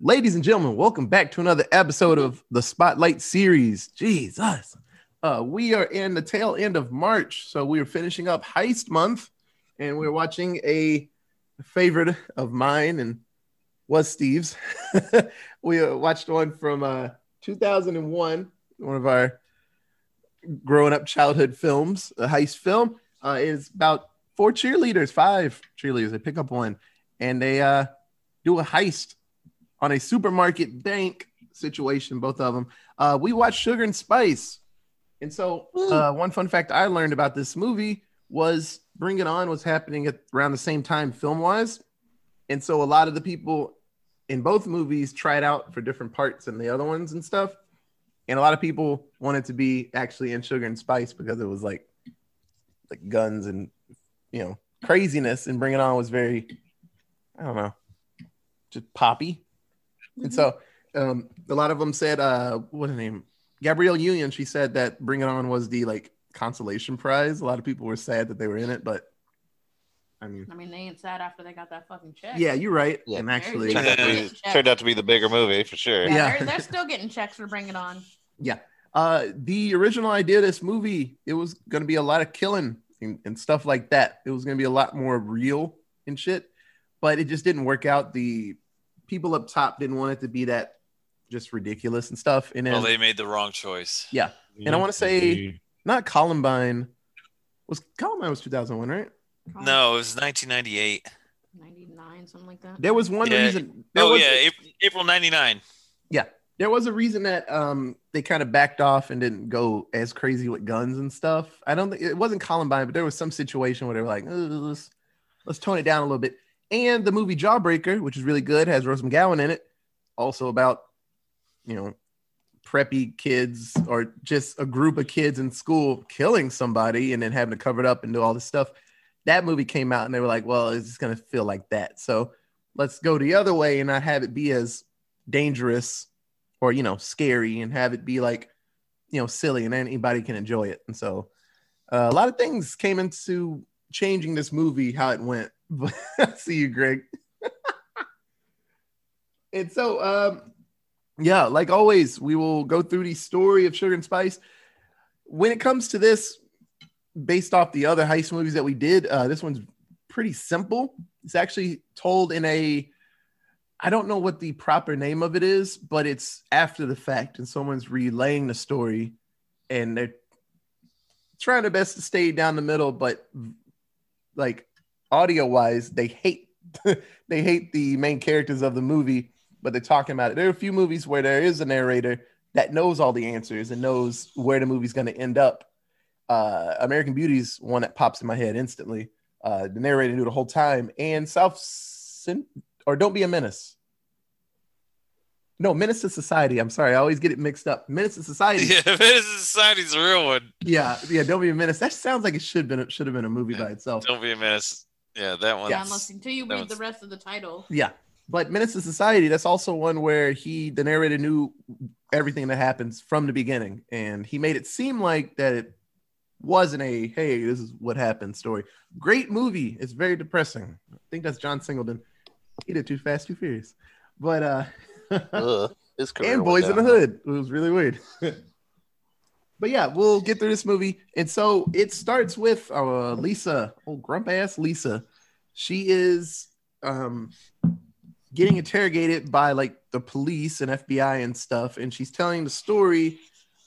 Ladies and gentlemen, welcome back to another episode of the Spotlight series. Jesus. Uh, we are in the tail end of March, so we are finishing up Heist Month, and we're watching a favorite of mine and was Steve's. we uh, watched one from uh, 2001, one of our growing up childhood films, a heist film. Uh, is about four cheerleaders, five cheerleaders. They pick up one and they uh, do a heist on a supermarket bank situation, both of them. Uh, we watched Sugar and Spice. And so, uh, one fun fact I learned about this movie was Bring It On was happening at around the same time film wise. And so, a lot of the people in both movies tried out for different parts in the other ones and stuff. And a lot of people wanted to be actually in Sugar and Spice because it was like, like guns and, you know, craziness. And Bring It On was very, I don't know, just poppy. And so um, a lot of them said, uh, what's her name? Gabrielle Union. She said that Bring It On was the like consolation prize. A lot of people were sad that they were in it, but I mean, I mean, they ain't sad after they got that fucking check. yeah, you're right. Yeah. And actually, Turned out, to be, turned out to be the bigger movie for sure. Yeah, Yeah. They're, they're still getting checks for Bring It On. Yeah. Uh, the original idea of this movie, it was going to be a lot of killing and, and stuff like that. It was going to be a lot more real and shit, but it just didn't work out. The people up top didn't want it to be that just ridiculous and stuff. And then, Well, they made the wrong choice. yeah, And I wanna say- not Columbine. Was Columbine was 2001, right? No, it was 1998. 99, something like that. There was one Yeah. reason. There Oh was, yeah, April, April 99. there was a reason that um they kind of backed off and didn't go as crazy with guns and stuff. I don't think it wasn't Columbine, but there was some situation where they were like, let's let's tone it down a little bit. And the movie Jawbreaker, which is really good, has Rose McGowan in it, also about you know preppy kids or just a group of kids in school killing somebody and then having to cover it up and do all this stuff. That movie came out and they were like, well, it's just gonna feel like that. So let's go the other way and not have it be as dangerous or you know scary and have it be like you know silly and anybody can enjoy it and so uh, a lot of things came into changing this movie how it went see you greg. And so um yeah like always we will go through the story of sugar and spice. When it comes to this based off the other heist movies that we did uh this one's pretty simple. It's actually told in a I don't know what the proper name of it is, but it's after the fact, and someone's relaying the story, and they're trying their best to stay down the middle, but like audio wise, they hate they hate the main characters of the movie, but they're talking about it. There are a few movies where there is a narrator that knows all the answers and knows where the movie's going to end up. Uh, American Beauty's one that pops in my head instantly. Uh, the narrator knew the whole time, and South Cin- or Don't Be a Menace. No, Menace to Society. I'm sorry, I always get it mixed up. Menace to Society. Yeah, Menace to Society's a real one. Yeah, yeah. Don't Be a Menace. That sounds like it should been should have been a movie by itself. Don't be a menace. Yeah, that one. Yeah, unless until you that read the rest of the title. Yeah, but Menace to Society. That's also one where he, the narrator, knew everything that happens from the beginning, and he made it seem like that it wasn't a hey, this is what happened story. Great movie. It's very depressing. I think that's John Singleton. He did Too Fast, Too Furious, but uh. Ugh, his and Boys in the. Hood. It was really weird. but yeah, we'll get through this movie. And so it starts with uh, Lisa, old grump ass Lisa. She is um, getting interrogated by like the police and FBI and stuff. And she's telling the story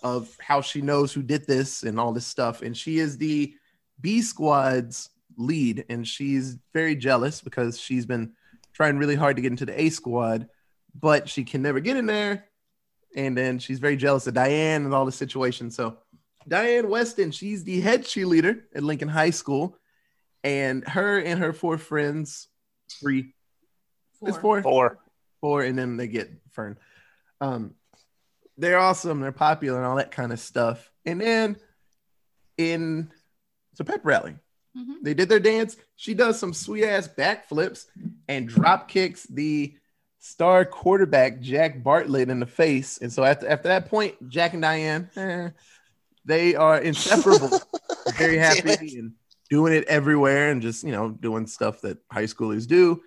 of how she knows who did this and all this stuff. And she is the B Squad's lead. And she's very jealous because she's been trying really hard to get into the A Squad but she can never get in there. And then she's very jealous of Diane and all the situation. So Diane Weston, she's the head cheerleader at Lincoln High School, and her and her four friends, three, it's four, Four. four, and then they get Fern. Um, they're awesome, they're popular, and all that kind of stuff. And then in it's a pep rally. Mhm. They did their dance. She does some sweet ass backflips and drop kicks the star quarterback Jack Bartlett in the face. And so after after that point, Jack and Diane, eh, they are inseparable. Very happy and doing it everywhere and just you know doing stuff that high schoolers do.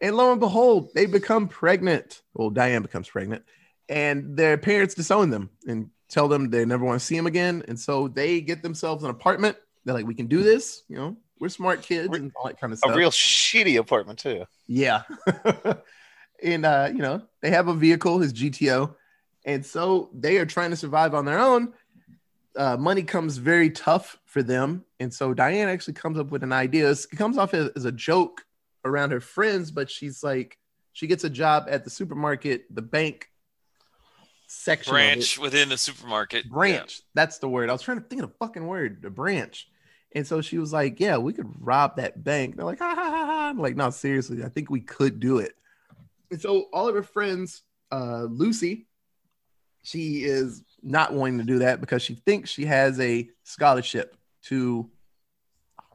And lo and behold, they become pregnant. Well, Diane becomes pregnant, and their parents disown them and tell them they never want to see them again. And so they get themselves an apartment. They're like, we can do this. You know, we're smart kids and all that kind of stuff. A real shitty apartment too. Yeah. and uh, you know, they have a vehicle, his GTO. And so they are trying to survive on their own. Uh, money comes very tough for them. And so Diane actually comes up with an idea. It comes off as, as a joke around her friends, but she's like, she gets a job at the supermarket, the bank section. Branch within the supermarket. branch. That's the word. I was trying to think of the fucking word, the branch. And so she was like, "Yeah, we could rob that bank." They're like, "Ha ha ha!" ha. I'm like, "No, seriously, I think we could do it." And so all of her friends, uh, Lucy, she is not wanting to do that because she thinks she has a scholarship to.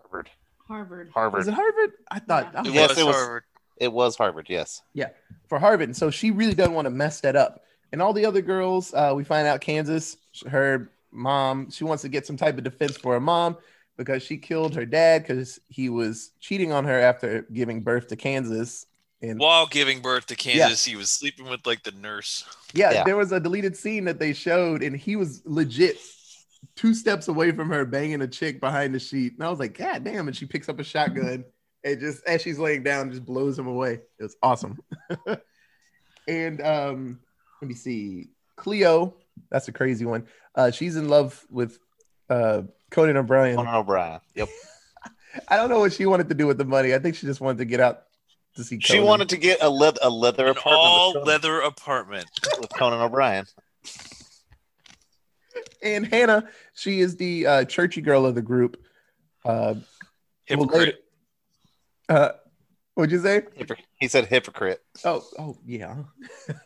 Harvard. Harvard. Harvard. Is it Harvard? I thought Yeah. I It was- Yes, was it was- Harvard. It was Harvard. Yes. Yeah, for Harvard. And so she really doesn't want to mess that up. And all the other girls, uh, we find out Kansas, her mom, she wants to get some type of defense for her mom because she killed her dad because he was cheating on her after giving birth to Kansas. And While giving birth to Kansas, he was sleeping with like the nurse. yeah, Yeah. there was a deleted scene that they showed, and he was legit two steps away from her banging a chick behind the sheet. And I was like, God damn. And she picks up a shotgun and just as she's laying down, just blows him away. It was awesome. and um, let me see. Cleo, that's a crazy one. Uh, she's in love with uh Conan O'Brien. Conan O'Brien. Yep. I don't know what she wanted to do with the money. I think she just wanted to get out to see She wanted to get a leather a leather An apartment all leather apartment. with Conan O'Brien. and Hannah, she is the uh, churchy girl of the group. Uh, Well, Hypocrite. later- uh, what'd you say? Hypocr- He said hypocrite. Oh, oh yeah.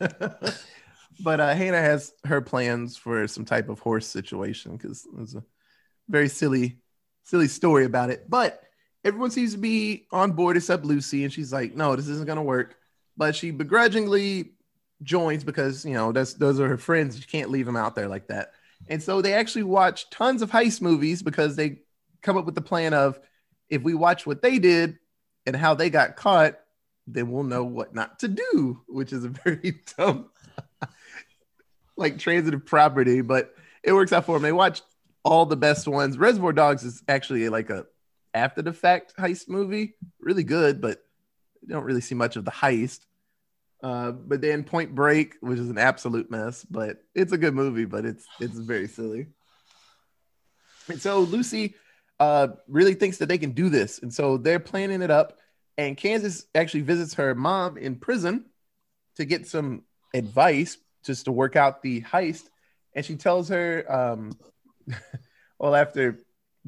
but uh, Hannah has her plans for some type of horse situation because there's a very silly, silly story about it. But everyone seems to be on board except Lucy, and she's like, "No, this isn't gonna work." But she begrudgingly joins because you know that's those are her friends. You can't leave them out there like that. And so they actually watch tons of heist movies because they come up with the plan of if we watch what they did and how they got caught, then we'll know what not to do, which is a very dumb, like transitive property, but it works out for them. They watch all the best ones. Reservoir Dogs is actually like a after the fact heist movie, really good, but you don't really see much of the heist. Uh, but then Point Break, which is an absolute mess, but it's a good movie, but it's it's very silly. And so Lucy uh, really thinks that they can do this, and so they're planning it up. And Kansas actually visits her mom in prison to get some advice just to work out the heist. And she tells her, um, well, after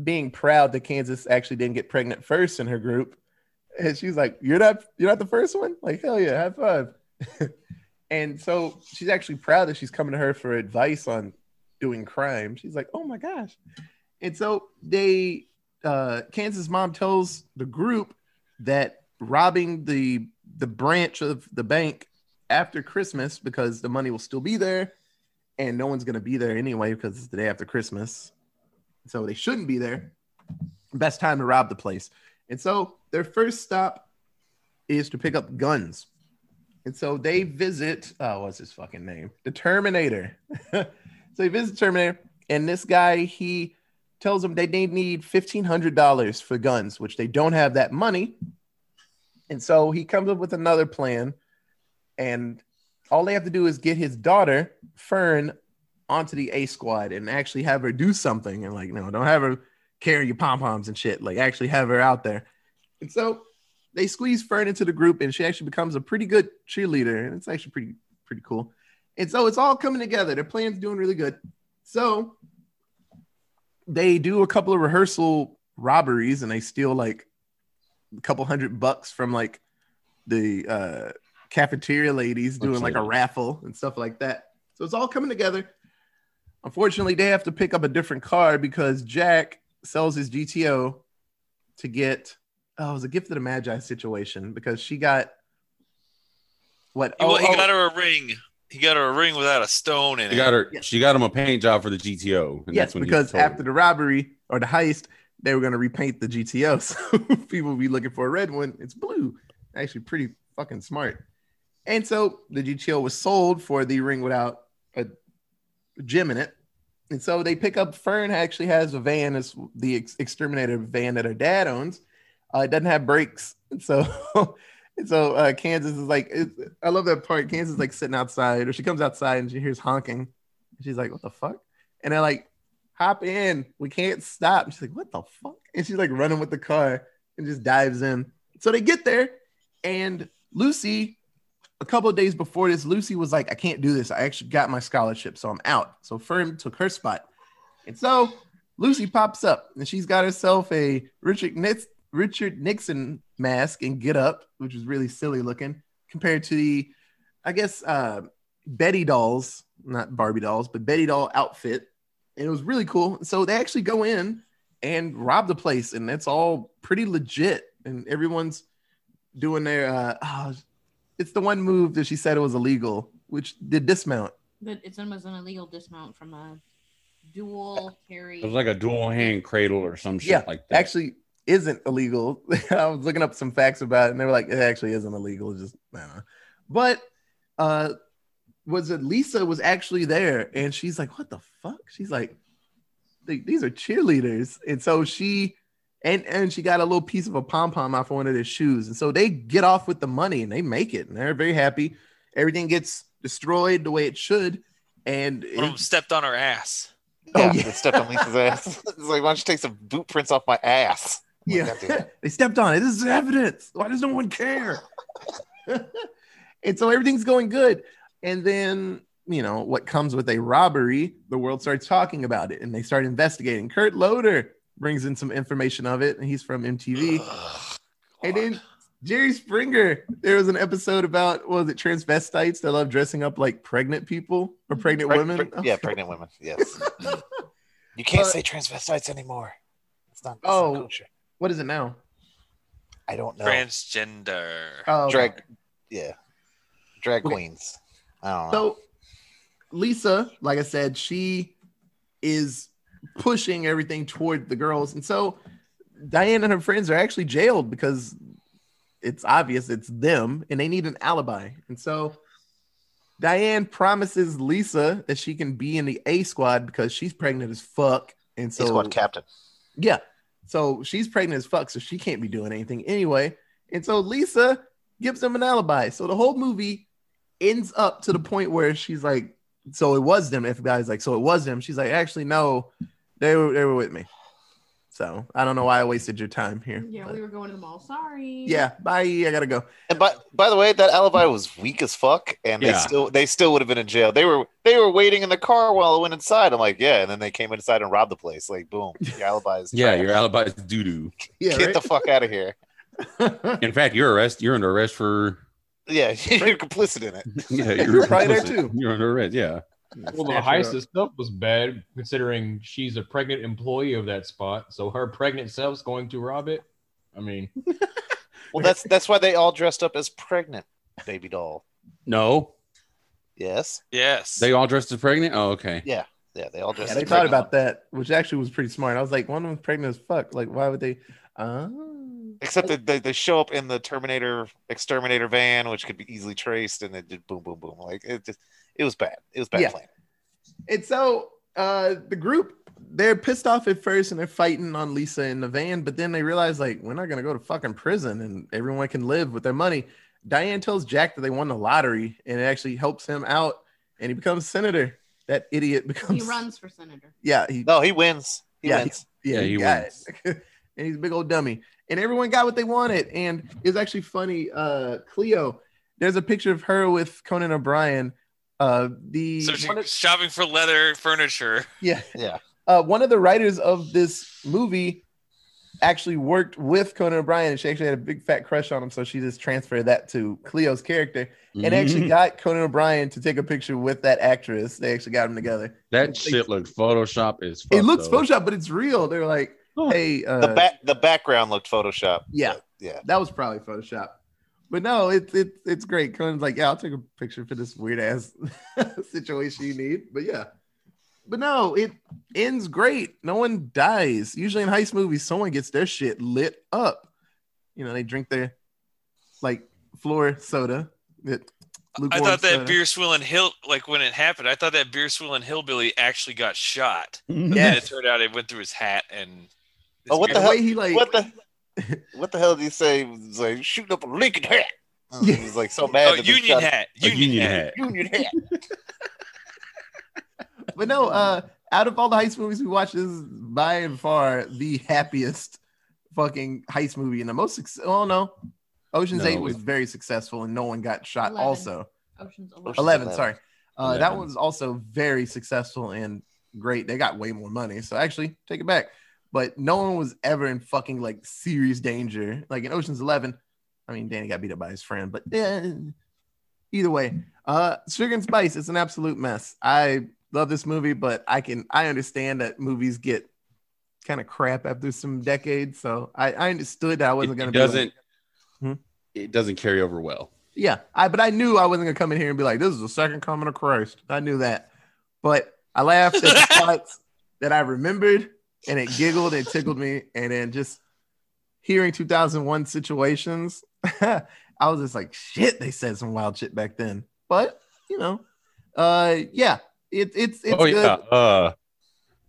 being proud that Kansas actually didn't get pregnant first in her group, and she's like, "You're not, you're not the first one." Like, hell yeah, high five. and so she's actually proud that she's coming to her for advice on doing crime. She's like, "Oh my gosh!" And so they, uh, Kansas mom tells the group that robbing the the branch of the bank after Christmas because the money will still be there, and no one's gonna be there anyway because it's the day after Christmas, so they shouldn't be there. Best time to rob the place. And so their first stop is to pick up guns. And so they visit, oh, what's his fucking name? The Terminator. so they visit Terminator, and this guy, he tells them they they need $1,500 for guns, which they don't have that money. And so he comes up with another plan, and all they have to do is get his daughter, Fern, onto the A squad and actually have her do something. And like, no, don't have her carry your pom poms and shit. Like, actually have her out there. And so they squeeze Fern into the group, and she actually becomes a pretty good cheerleader, and it's actually pretty pretty cool. And so it's all coming together. Their plan's doing really good. So they do a couple of rehearsal robberies, and they steal like a couple hundred bucks from like the uh, cafeteria ladies doing like a raffle and stuff like that. So it's all coming together. Unfortunately, they have to pick up a different car because Jack sells his GTO to get oh, it was a gift of the Magi situation because she got what? He, well, he oh, oh, got her a ring. He got her a ring without a stone in She it. got her. Yeah. She got him a paint job for the GTO. and yes, that's when because after the robbery or the heist, they were going to repaint the GTO, so people will be looking for a red one. It's blue. Actually, pretty fucking smart. And so the GTO was sold for the ring without a gym in it. And so they pick up Fern actually has a van, it's the ex- exterminator van that her dad owns. Uh, it doesn't have brakes. And so and so uh, Kansas is like, I love that part. Kansas is like sitting outside, or she comes outside and she hears honking. She's like, What the fuck? And they're like, Hop in. We can't stop. And she's like, What the fuck? And she's like running with the car and just dives in. So they get there, and Lucy, a couple of days before this, Lucy was like, I can't do this. I actually got my scholarship, so I'm out. So Fern took her spot. And so Lucy pops up and she's got herself a Richard Richard Nixon mask and get up, which is really silly looking compared to the, I guess, uh, Betty dolls, not Barbie dolls, but Betty doll outfit. And it was really cool. So they actually go in and rob the place, and that's all pretty legit. And everyone's doing their, uh, oh, it's the one move that she said it was illegal, which did dismount. But it's almost an illegal dismount from a dual carry. It was like a dual hand cradle or some shit yeah, like that. actually isn't illegal. I was looking up some facts about it, and they were like, it actually isn't illegal. It's just, I don't know. But uh, was it Lisa was actually there, and she's like, what the fuck? She's like, these are cheerleaders, and so she. And, and she got a little piece of a pom pom off one of their shoes. And so they get off with the money and they make it. And they're very happy. Everything gets destroyed the way it should. And One of them it- stepped on her ass. Oh, Yeah, yeah. they stepped on Lisa's ass. it's like, why don't you take some boot prints off my ass? I'm Yeah, "God they stepped on it. This is evidence. Why does no one care? and so everything's going good. And then, you know, what comes with a robbery, the world starts talking about it and they start investigating. Kurt Loder brings in some information of it, and he's from MTV. Ugh, and then Jerry Springer, there was an episode about, was it, transvestites that love dressing up like pregnant people or pregnant Preg- women? preg- yeah, pregnant women. Yes. You can't Uh, say transvestites anymore. It's not. It's Oh. not. What is it now? I don't know. transgender. Oh, okay. drag. Yeah, drag Okay. queens. I don't know. So Lisa, like I said, she is pushing everything toward the girls. And so Diane and her friends are actually jailed because it's obvious it's them and they need an alibi. And so Diane promises Lisa that she can be in the A squad because she's pregnant as fuck. And so A squad captain. yeah. So she's pregnant as fuck, so she can't be doing anything anyway. And so Lisa gives them an alibi. So the whole movie ends up to the point where she's like, so it was them. FBI's like, so it was them. She's like, actually, no, they were they were with me. So I don't know why I wasted your time here. Yeah, but- we were going to the mall. Sorry. yeah, bye. I gotta go. And by by the way, that alibi was weak as fuck, and they still they still would have been in jail. They were they were waiting in the car while I went inside. I'm like, yeah, and then they came inside and robbed the place. Like, boom, your alibi is yeah, your alibi is doo doo. Yeah, get the fuck out of here. In fact, you're arrest. You're under arrest for. Yeah, you're complicit in it. Yeah, You're probably there too. You're under arrest. Yeah. Well, the heist itself was bad, considering she's a pregnant employee of that spot. So her pregnant self's going to rob it. I mean, Well, that's that's why they all dressed up as pregnant baby doll. No, Yes. Yes. they all dressed as pregnant. Oh, okay. Yeah. Yeah. They all dressed. Yeah, they thought pregnant. about that, which actually was pretty smart. I was like, one of them's pregnant as fuck. Like, why would they? Oh. Except that they, they show up in the Terminator exterminator van, which could be easily traced, and they did boom, boom, boom. Like it just, it was bad. It was bad Yeah. planning. And so uh the group they're pissed off at first and they're fighting on Lisa in the van, but then they realize like we're not gonna go to fucking prison and everyone can live with their money. Diane tells Jack that they won the lottery and it actually helps him out and he becomes senator. That idiot becomes He runs for senator. Yeah, he No, he wins. He Yeah, wins. yeah, Yeah, he, he got wins. it. and he's a big old dummy. And everyone got what they wanted. And it was actually funny. Uh Cleo, there's a picture of her with Conan O'Brien. Uh the so she, of- shopping for leather furniture. yeah, Yeah. uh, one of the writers of this movie actually worked with Conan O'Brien, and she actually had a big fat crush on him. So she just transferred that to Cleo's character, and actually Mhm. got Conan O'Brien to take a picture with that actress. They actually got them together. that shit looked Photoshop is. fuck. it looks though. Photoshop, but it's real. They're like, Oh. hey, uh, The back the background looked Photoshop. yeah, yeah. that was probably Photoshop. But no, it's it's it's great. Conan's like, yeah, I'll take a picture for this weird ass situation you need. But yeah. But no, it ends great. No one dies. Usually in heist movies, someone gets their shit lit up. You know, they drink their like floor soda. It, I thought that soda. beer swilling hill, like when it happened, I thought that beer swilling hillbilly actually got shot. And Yes. it turned out it went through his hat and. Oh, what the the hell? he like What the? What the hell did he say? He was like shooting up a Lincoln hat. Yeah. He was like so mad. Oh, that Union hat. A Union, union hat. hat. Union hat. But no, uh, out of all the heist movies we watched, this is by and far the happiest fucking heist movie and the most. successful. oh no, Ocean's No, Eight was very successful and no one got shot. Eleven. Also, Ocean's Ocean's 11, 11. sorry, uh, that 11. one's also very successful and great. They got way more money, so actually take it back. But no one was ever in fucking like serious danger. Like in Ocean's Eleven, I mean, Danny got beat up by his friend, but yeah, either way, uh, Sugar and Spice, it's an absolute mess. I love this movie, but I can I understand that movies get kind of crap after some decades. So I, I understood that I wasn't gonna it be like- doesn't. Hmm? It doesn't carry over well. yeah, I but I knew I wasn't gonna come in here and be like, "This is the second coming of Christ." I knew that, but I laughed at the spots that I remembered, and it giggled and tickled me, and then just hearing 2001 situations, I was just like, "Shit!" They said some wild shit back then, but you know, uh, yeah, it, it's it's oh good. yeah. Uh,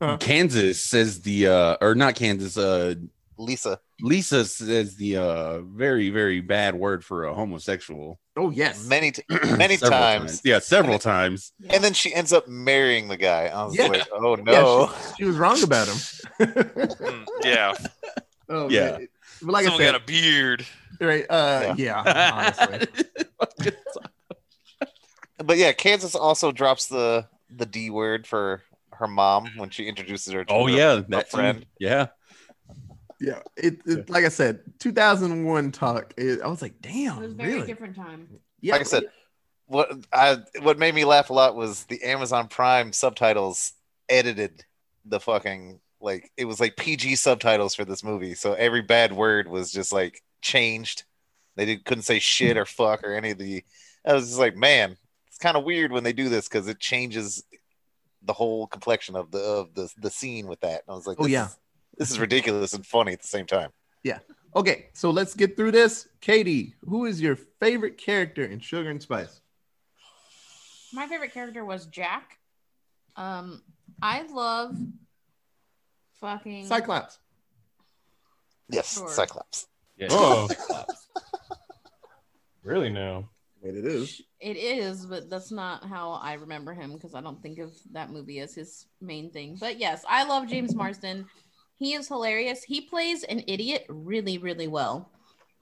Huh. Kansas says the uh, or not Kansas. Uh, Lisa. Lisa says the uh very very bad word for a homosexual. Oh yes, Many, t- many Several times. Yeah, several times. And then she ends up marrying the guy. I was Yeah. like, oh Yeah, no. she, she was wrong about him. Mm, yeah. oh, Yeah. man. But like Someone I said, got a beard. right? Uh, yeah, honestly. but yeah, Kansas also drops the the D word for her mom when she introduces her to oh her- yeah, that too. friend. Yeah, Yeah, it, it like I said, 2001 talk. It, I was like, damn, It was a very really? different time. Yeah, Like I said, what I what made me laugh a lot was the Amazon Prime subtitles edited the fucking like it was like PG subtitles for this movie, so every bad word was just like changed. They didn't, couldn't say shit or fuck or any of the. I was just like, man, it's kind of weird when they do this because it changes the whole complexion of the of the the scene with that. And I was like, Oh, yeah. is- this is ridiculous and funny at the same time. Yeah. Okay, so let's get through this. Katie, who is your favorite character in Sugar and Spice? My favorite character was Jack. Um, I love fucking Cyclops. Yes, Sure. Cyclops. yeah. Oh. Really now? Wait, it is. It is, but that's not how I remember him because I don't think of that movie as his main thing. But yes, I love James Marsden. He is hilarious. He plays an idiot really, really well.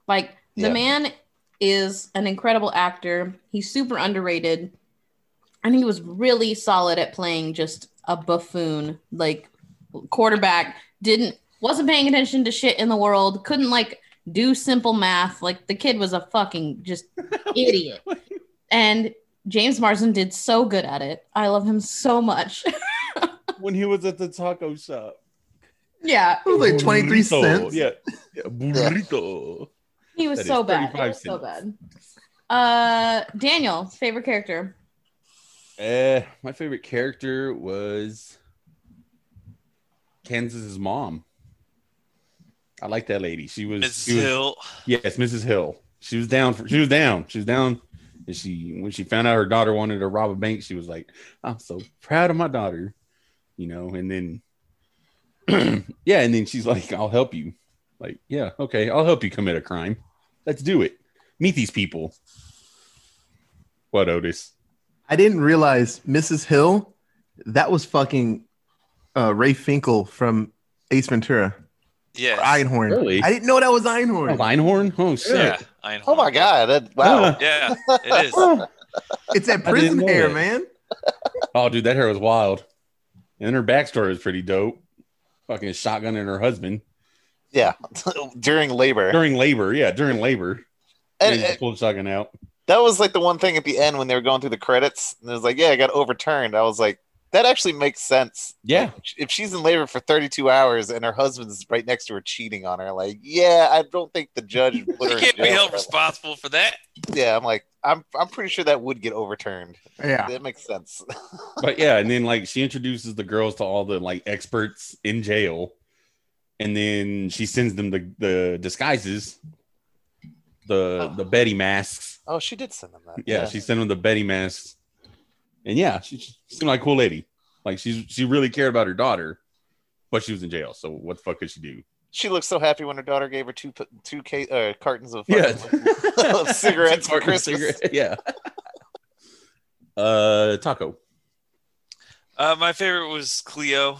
Like the Yeah. man is an incredible actor. He's super underrated. And he was really solid at playing just a buffoon, like quarterback, didn't wasn't paying attention to shit in the world, couldn't like do simple math. Like the kid was a fucking just idiot. And James Marsden did so good at it. I love him so much. when he was at the taco shop. Yeah, It was like 23 Burrito. cents. Yeah, yeah burrito. he was That is so bad. It 35 was so bad. Uh, Daniel, favorite character. Uh, my favorite character was Kansas's mom. I like that lady. She was, Mrs. she was Hill. yes, Mrs. Hill. She was down for she was down. She was down. And she when she found out her daughter wanted to rob a bank, she was like, I'm so proud of my daughter. You know, and then yeah, and then she's like, I'll help you. Like, yeah, okay, I'll help you commit a crime. Let's do it. Meet these people. What, Otis? I didn't realize Mrs. Hill, that was fucking uh, Ray Finkle from Ace Ventura. Yeah, Einhorn. Really? I didn't know that was Oh, Einhorn. Einhorn? Oh shit. Yeah. Einhorn. Oh my god! That, wow. Yeah, it is. It's that prison hair, that. man. Oh, dude, that hair was wild. And her backstory was pretty dope. Fucking shotgunning her husband Yeah, during labor. during labor. Yeah, during labor. And, And, and and pulled the shotgun out. that was like the one thing at the end when they were going through the credits. And it was like, yeah, I got overturned. I was like, that actually makes sense. Yeah. If she's in labor for 32 hours and her husband's right next to her cheating on her, like, yeah, I don't think the judge would put her You in can't be held responsible for that. Yeah, I'm like, I'm I'm pretty sure that would get overturned. Yeah. That makes sense. But yeah, and then like she introduces the girls to all the like experts in jail. And then she sends them the, the disguises. the Oh. the Betty masks. Oh, she did send them that. Yeah, she sent them the Betty masks, and yeah, she, she seemed like a cool lady. Like she's she really cared about her daughter, but she was in jail. So what the fuck could she do? She looked so happy when her daughter gave her two two ca- uh, cartons of Yeah, of cigarettes for Christmas. cigarette- Yeah. Uh, taco. Uh, my favorite was Cleo.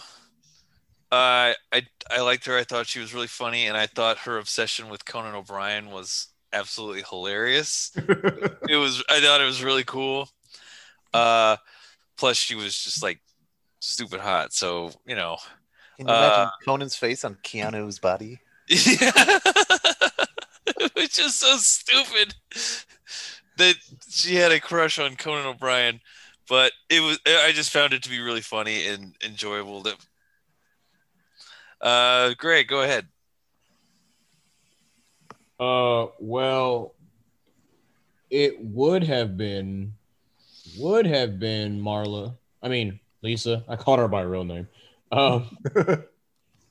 Uh, I I liked her. I thought she was really funny, and I thought her obsession with Conan O'Brien was absolutely hilarious. it was. I thought it was really cool. Uh, plus she was just like stupid hot. So you know, Can you imagine Uh, Conan's face on Keanu's body? yeah, it was just so stupid that she had a crush on Conan O'Brien. But it was. I just found it to be really funny and enjoyable. That. Uh, Greg, go ahead. Uh, well, it would have been, would have been Marla. I mean, Lisa. I called her by her real name. Um,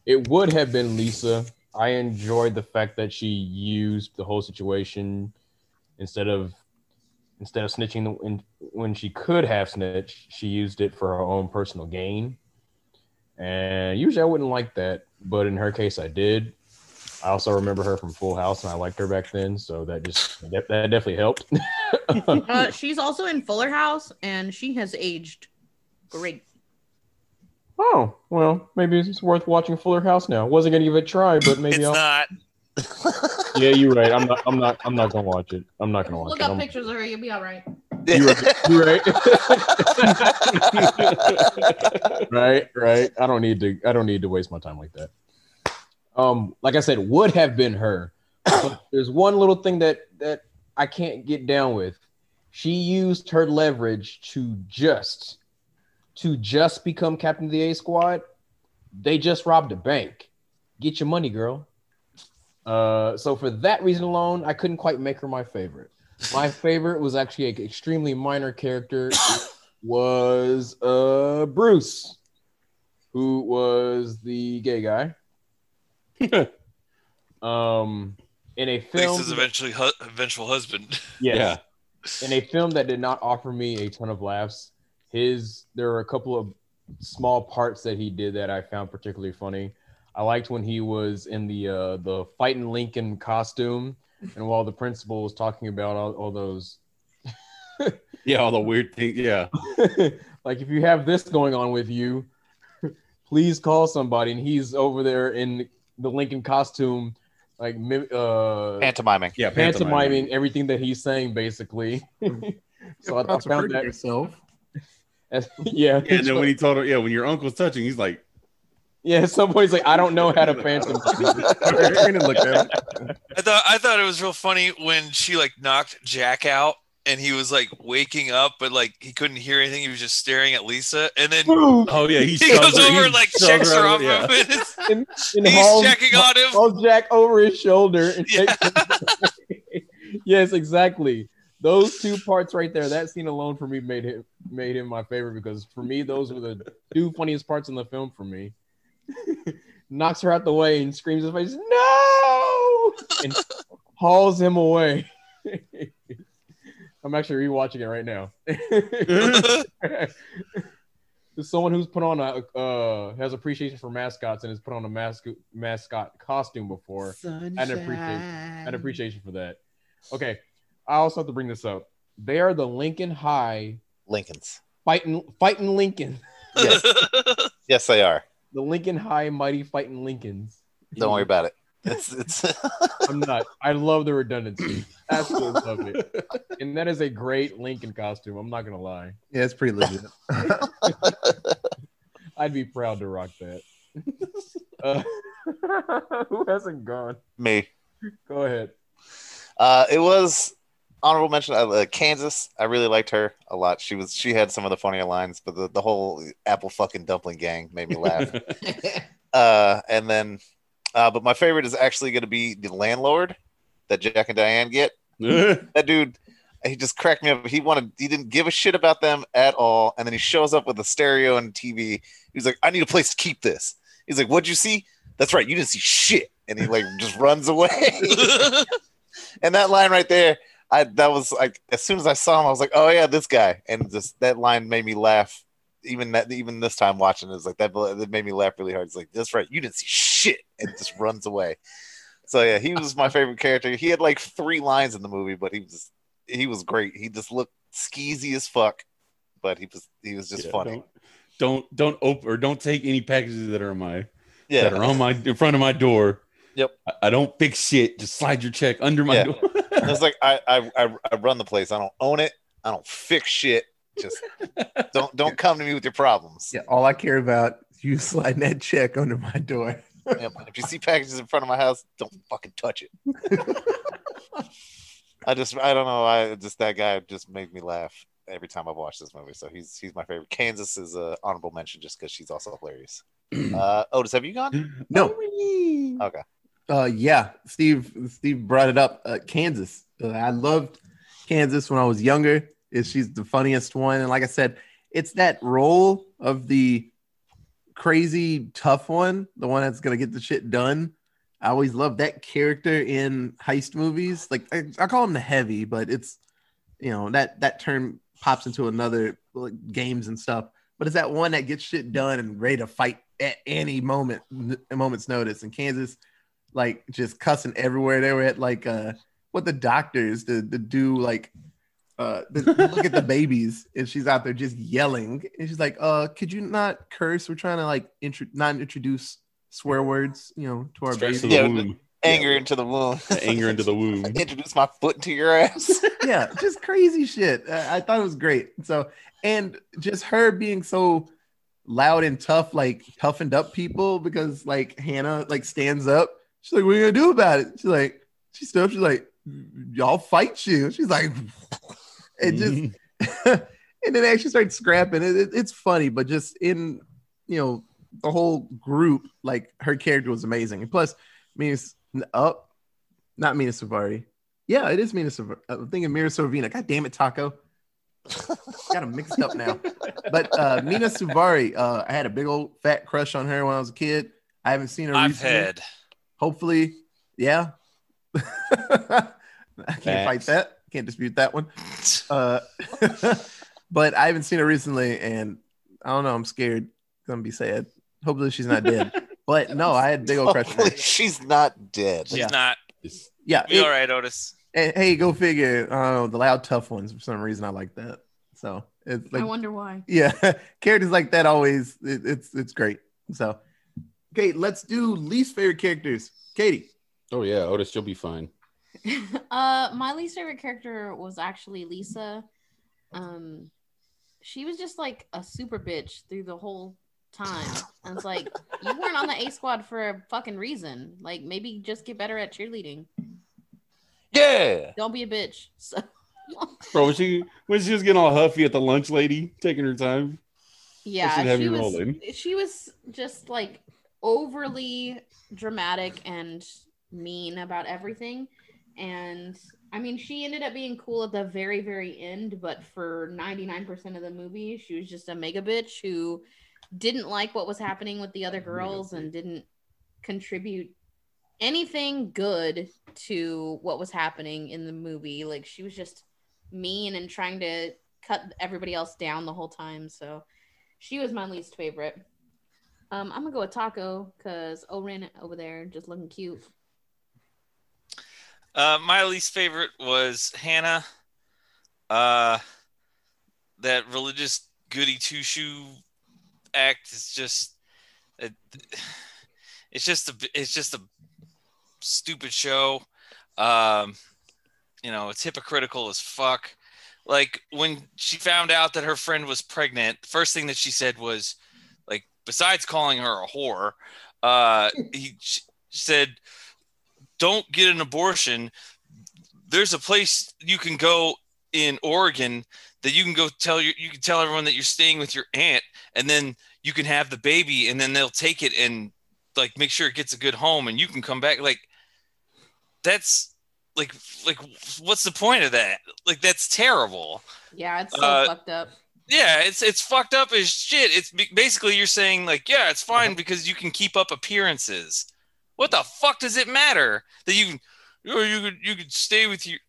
it would have been Lisa. I enjoyed the fact that she used the whole situation instead of instead of snitching the, in, when she could have snitched. She used it for her own personal gain. And usually I wouldn't like that, but in her case, I did. I also remember her from Full House, and I liked her back then, so that just that, that definitely helped. Uh, she's also in Fuller House, and she has aged great. Oh well, maybe it's worth watching Fuller House now. Wasn't gonna give it a try, but maybe it's I'll. not. Yeah, you're right. I'm not. I'm not. I'm not gonna watch it. I'm not gonna watch Look it. up I'm- pictures of her; you'll be all right. You're right. You're right. right. Right. I don't need to. I don't need to waste my time like that. Um, like I said, would have been her. But there's one little thing that that I can't get down with. She used her leverage to just to just become captain of the A squad. They just robbed a bank. Get your money, girl. Uh, so for that reason alone, I couldn't quite make her my favorite. My favorite was actually an extremely minor character. It was uh Bruce, who was the gay guy. um, in a film, Lisa's eventually hu- eventual husband. yes, Yeah. in a film that did not offer me a ton of laughs. His there were a couple of small parts that he did that I found particularly funny. I liked when he was in the uh, the fighting Lincoln costume, and while the principal was talking about all, all those Yeah, all the weird things. Yeah. like if you have this going on with you, please call somebody. And he's over there in the Lincoln costume, like uh, Pantomiming. Yeah. pantomiming everything that he's saying, basically. so I, I About found that, yourself. yeah. Yeah, and then when he told her, yeah, when your uncle's touching, he's like, yeah, at some point he's like, I don't know how to pantomime. Aaron looked at him. I thought I thought it was real funny when she like knocked Jack out and he was like waking up, but like he couldn't hear anything. He was just staring at Lisa, and then oh yeah, he, he goes her- over he and like shoves checks her out off. yeah. him, and it's- and, and He's hauls- checking on him. hauls Jack over his shoulder. And Yeah. yes, exactly. Those two parts right there, that scene alone for me made him made him my favorite because for me, those were the two funniest parts in the film for me. Knocks her out the way and screams in his face, no! And hauls him away. I'm actually rewatching it right now. Someone who's put on a uh, has appreciation for mascots and has put on a mascot mascot costume before. I had an appreciation, I had an appreciation for that. Okay, I also have to bring this up. They are the Lincoln High Lincolns. fighting fighting Lincoln, Yes. yes, they are. the Lincoln High mighty fighting Lincolns. Don't worry about it. It's it's I'm not. I love the redundancy. Absolutely love it. And that is a great Lincoln costume. I'm not gonna lie. Yeah, it's pretty legit. I'd be proud to rock that. Uh, who hasn't gone? me. Go ahead. Uh, it was honorable mention. Uh, uh, Kansas. I really liked her a lot. She was she had some of the funnier lines, but the, the whole apple fucking dumpling gang made me laugh. uh, and then, uh, but my favorite is actually going to be the landlord that Jack and Diane get. That dude, he just cracked me up. He wanted, he didn't give a shit about them at all. And then he shows up with a stereo and TV. He's like, I need a place to keep this. He's like, What'd you see? That's right, you didn't see shit. And he like just runs away. and that line right there, I that was like as soon as I saw him, I was like, oh yeah, this guy, and just that line made me laugh. Even that, even this time watching it was like that. That made me laugh really hard. It's like that's right, you didn't see shit, and just runs away. So yeah, he was my favorite character. He had like three lines in the movie, but he was he was great. He just looked skeezy as fuck, but he was he was just Yeah, funny. Don't don't, don't open or don't take any packages that are my Yeah, that are on my in front of my door. Yep. I, I don't fix shit. Just slide your check under my Yeah. door. it's like I, I I I run the place. I don't own it. I don't fix shit. Just don't don't come to me with your problems. Yeah, all I care about is you sliding that check under my door. Yep. If you see packages in front of my house, don't fucking touch it. I just I don't know. I just that guy just made me laugh every time I've watched this movie. So he's he's my favorite. Kansas is a honorable mention just because she's also hilarious. Uh, Otis, have you gone? No, Okay. Uh, yeah, Steve. Steve brought it up. Uh, Kansas. Uh, I loved Kansas when I was younger. Is she's the funniest one, and like I said, it's that role of the crazy tough one, the one that's gonna get the shit done. I always loved that character in heist movies. Like I, I call him the heavy, but it's you know that that term pops into another like, games and stuff. But it's that one that gets shit done and ready to fight at any moment, moment's notice. And Kansas, like just cussing everywhere. They were at like uh what the doctors to, to do like uh to look at the babies and she's out there just yelling and she's like uh could you not curse we're trying to like intro- not introduce swear words you know to our Stress to babies the Yeah, womb. Anger into the womb. The anger into the womb. Introduce my foot into your ass. yeah, just crazy shit. I, I thought it was great. So, and just her being so loud and tough, like toughened up people because like Hannah like stands up. She's like, "What are you gonna do about it?" She's like, she stood up. She's like, "Y'all fight you." She's like, and just, Mhm. and then they actually start scrapping. It, it- it's funny, but just in you know the whole group, like her character was amazing. And plus, Minas up, not Mina Savari. Yeah, it is Mina Savari. I'm thinking Mira Sorvino. God damn it, Taco. Got them mixed up now. But uh, Mena Suvari, uh, I had a big old fat crush on her when I was a kid. I haven't seen her I've recently. had. Hopefully, yeah. I can't fight that. Can't dispute that one. Uh, but I haven't seen her recently, and I don't know. I'm scared. Gonna be sad. Hopefully, she's not dead. But no, I had a big old crush on her. Hopefully she's not dead. She's Yeah. not. Yeah. Be it- all right, Otis. and, hey, go figure. Uh, the loud, tough ones. For some reason, I like that. So it's like I wonder why. yeah characters like that always it, it's it's great so okay let's do least favorite characters katie oh yeah, Otis, you'll be fine. uh, my least favorite character was actually Lisa. Um, she was just like a super bitch through the whole time. And it's like you weren't on the A squad for a fucking reason. Like maybe just get better at cheerleading. Yeah. Don't be a bitch. So Bro, when she when she was getting all huffy at the lunch lady, taking her time. yeah, she was rolling. she was just like overly dramatic and mean about everything. And I mean, she ended up being cool at the very, very end, but for 99% of the movie, she was just a mega bitch who didn't like what was happening with the other girls and didn't contribute anything good to what was happening in the movie. Like, she was just mean and trying to cut everybody else down the whole time. So she was my least favorite. Um, I'm gonna go with Taco because Oren over there just looking cute. Uh, my least favorite was Hannah. Uh, that religious goody two shoe act is just it, it's just a it's just a stupid show. Um, you know, it's hypocritical as fuck. Like when she found out that her friend was pregnant, the first thing that she said was besides calling her a whore, uh, he she said, "Don't get an abortion. There's a place you can go in Oregon that you can go tell you you can tell everyone that you're staying with your aunt, and then you can have the baby, and then they'll take it and like make sure it gets a good home, and you can come back. Like that's like like what's the point of that? Like that's terrible. Yeah, it's so Uh, fucked up. Yeah, it's it's fucked up as shit. It's basically you're saying like, yeah, it's fine because you can keep up appearances. What the fuck does it matter that you can or you could you could stay with your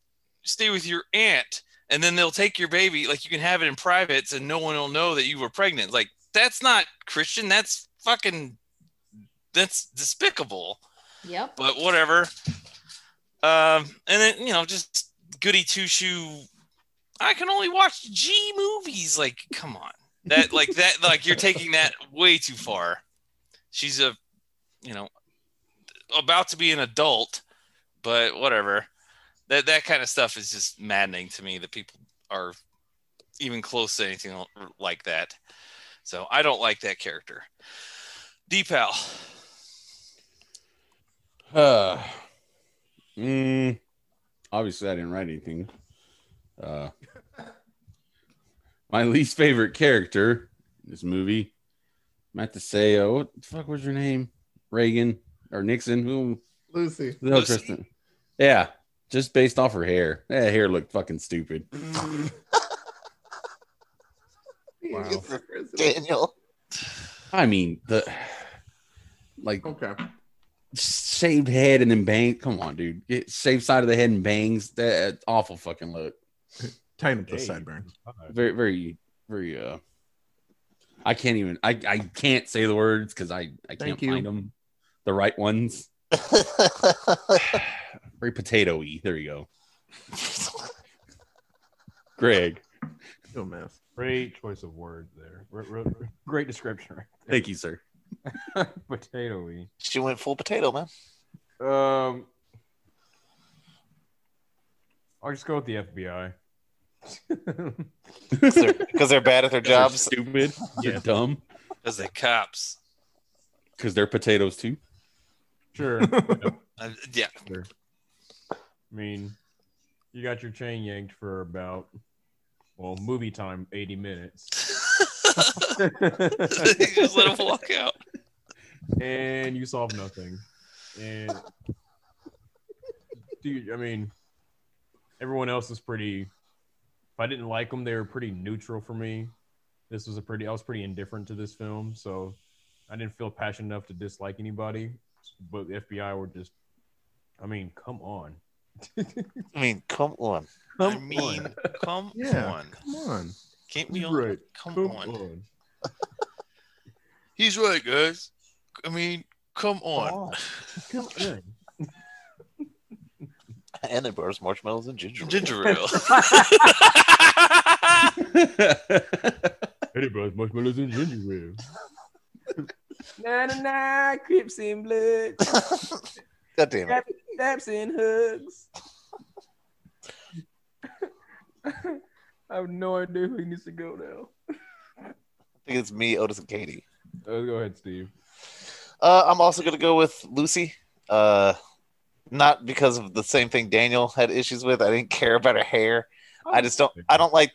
stay with your aunt and then they'll take your baby like you can have it in privates and no one will know that you were pregnant like that's not christian that's fucking that's despicable Yep. but whatever um and then you know just goody two shoe i can only watch g movies. Like come on. That like that like you're taking that way too far. She's a you know about to be an adult but whatever. That that kind of stuff is just maddening to me that people are even close to anything like that. So i don't like that character. Deepal Uh, mm, obviously, I didn't write anything. Uh, my least favorite character in this movie, I have to say, oh, what the fuck was your name? Reagan or Nixon? Who? Lucy. No, Lucy? Tristan. Yeah, just based off her hair. That hair looked fucking stupid. Wow. Daniel. I mean, the like Okay. shaved head and then bang. Come on, dude. Get shaved side of the head and bangs. That awful fucking look. Tighten up the sideburns. very very very uh i can't even i i can't say the words because i i can't you. find them the right ones very potatoy there you go greg You're mess. Great choice of words there. R- r- r- great description. Right thank you sir there. Potatoy. she went full potato, man. Um, I'll just go with the FBI. Because they're, 'cause they're bad at their they're jobs. stupid they're Yeah. dumb as they cops because they're potatoes too sure. uh, yeah sure. I mean, you got your chain yanked for about, well, movie time, 80 minutes. just let him walk out and you solve nothing. And dude, I mean, everyone else is pretty. If I didn't like them, they were pretty neutral for me. This was a pretty. I was pretty indifferent to this film, so I didn't feel passionate enough to dislike anybody. But the FBI were just. I mean, come on. I mean, come on. i mean come Yeah. on Come on. can't be on come, Come on. on. he's right guys i mean come on Come on. And it bars marshmallows and ginger. ale. ginger ale Anybody's marshmallows and ginger ale. na na na, Crips and blood. God damn it. Daps and hugs. I have no idea who needs to go now. I think it's me, Otis, and Katie. Uh, go ahead, Steve. Uh, I'm also going to go with Lucy. Uh, not because of the same thing Daniel had issues with. I didn't care about her hair. I just don't. I don't like.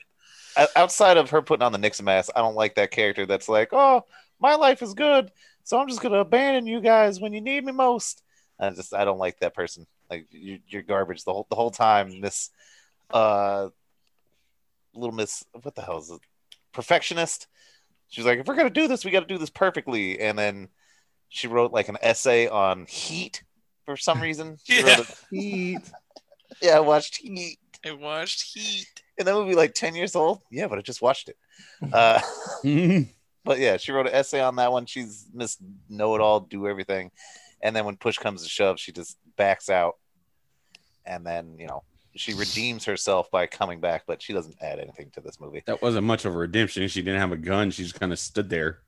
O- Outside of her putting on the Nixon mask, I don't like that character. That's like, oh, my life is good, so I'm just gonna abandon you guys when you need me most. I just, I don't like that person. Like, you, you're garbage the whole the whole time. Miss, uh, little Miss, what the hell is it? Perfectionist. She's like, if we're gonna do this, we got to do this perfectly. And then she wrote like an essay on heat for some reason. She Yeah. wrote a- Heat. yeah, I watched Heat. i watched heat And that movie like 10 years old. Yeah, but I just watched it. Uh, but yeah, she wrote an essay on that one. She's Miss Know It All, do everything. And then when push comes to shove, she just backs out. And then, you know, she redeems herself by coming back, but she doesn't add anything to this movie. that wasn't much of a redemption she didn't have a gun she just kind of stood there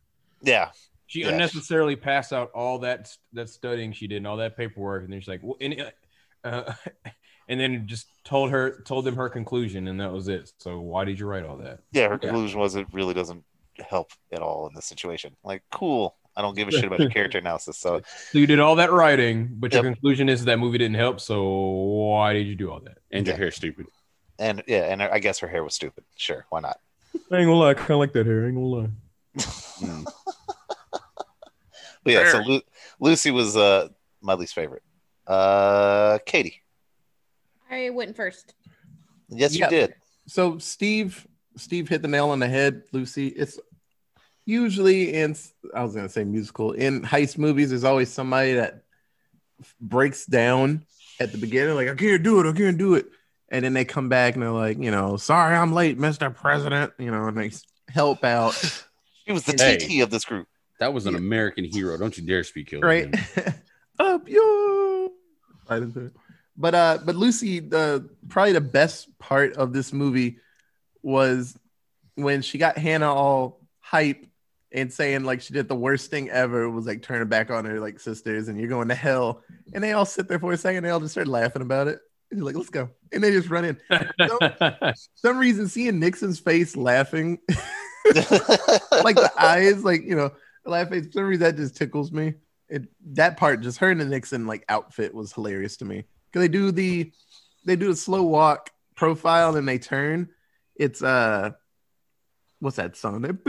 Yeah. She Yeah. unnecessarily passed out all that that studying she did and all that paperwork, and then she's like, well, and, uh, and then just told her told them her conclusion, and that was it. So why did you write all that? Yeah, her Yeah. conclusion was it really doesn't help at all in this situation. Like, cool. I don't give a shit about your character analysis. So So you did all that writing, but your conclusion is that movie didn't help. So why did you do all that? and your hair stupid and yeah, and I guess her hair was stupid. Sure, why not? I ain't gonna lie, I kind of like that hair. I ain't gonna lie. Mm. But yeah, so Lu- Lucy was uh my least favorite. Uh Katie. I went first. Yes, Yeah. you did. So Steve, Steve hit the nail on the head. Lucy, it's usually in I was gonna say musical in heist movies. There's always somebody that breaks down at the beginning, like I can't do it, I can't do it, and then they come back and they're like, you know, sorry, I'm late, Mister President, you know, and they help out, He was the Hey. TT of this group. That was an American hero. Don't you dare speak ill. of right? him. Up yo, right into it. But uh, but Lucy, the probably the best part of this movie was when she got Hannah all hype and saying like she did the worst thing ever was like turning back on her like sisters and you're going to hell. And they all sit there for a second they all just start laughing about it. And like let's go. And they just run in. Some reason seeing Nixon's face laughing like the eyes like you know laugh face for some reason that just tickles me. It that part just her and the Nixon like outfit was hilarious to me because they do the they do a slow walk profile and they turn. It's uh what's that song? That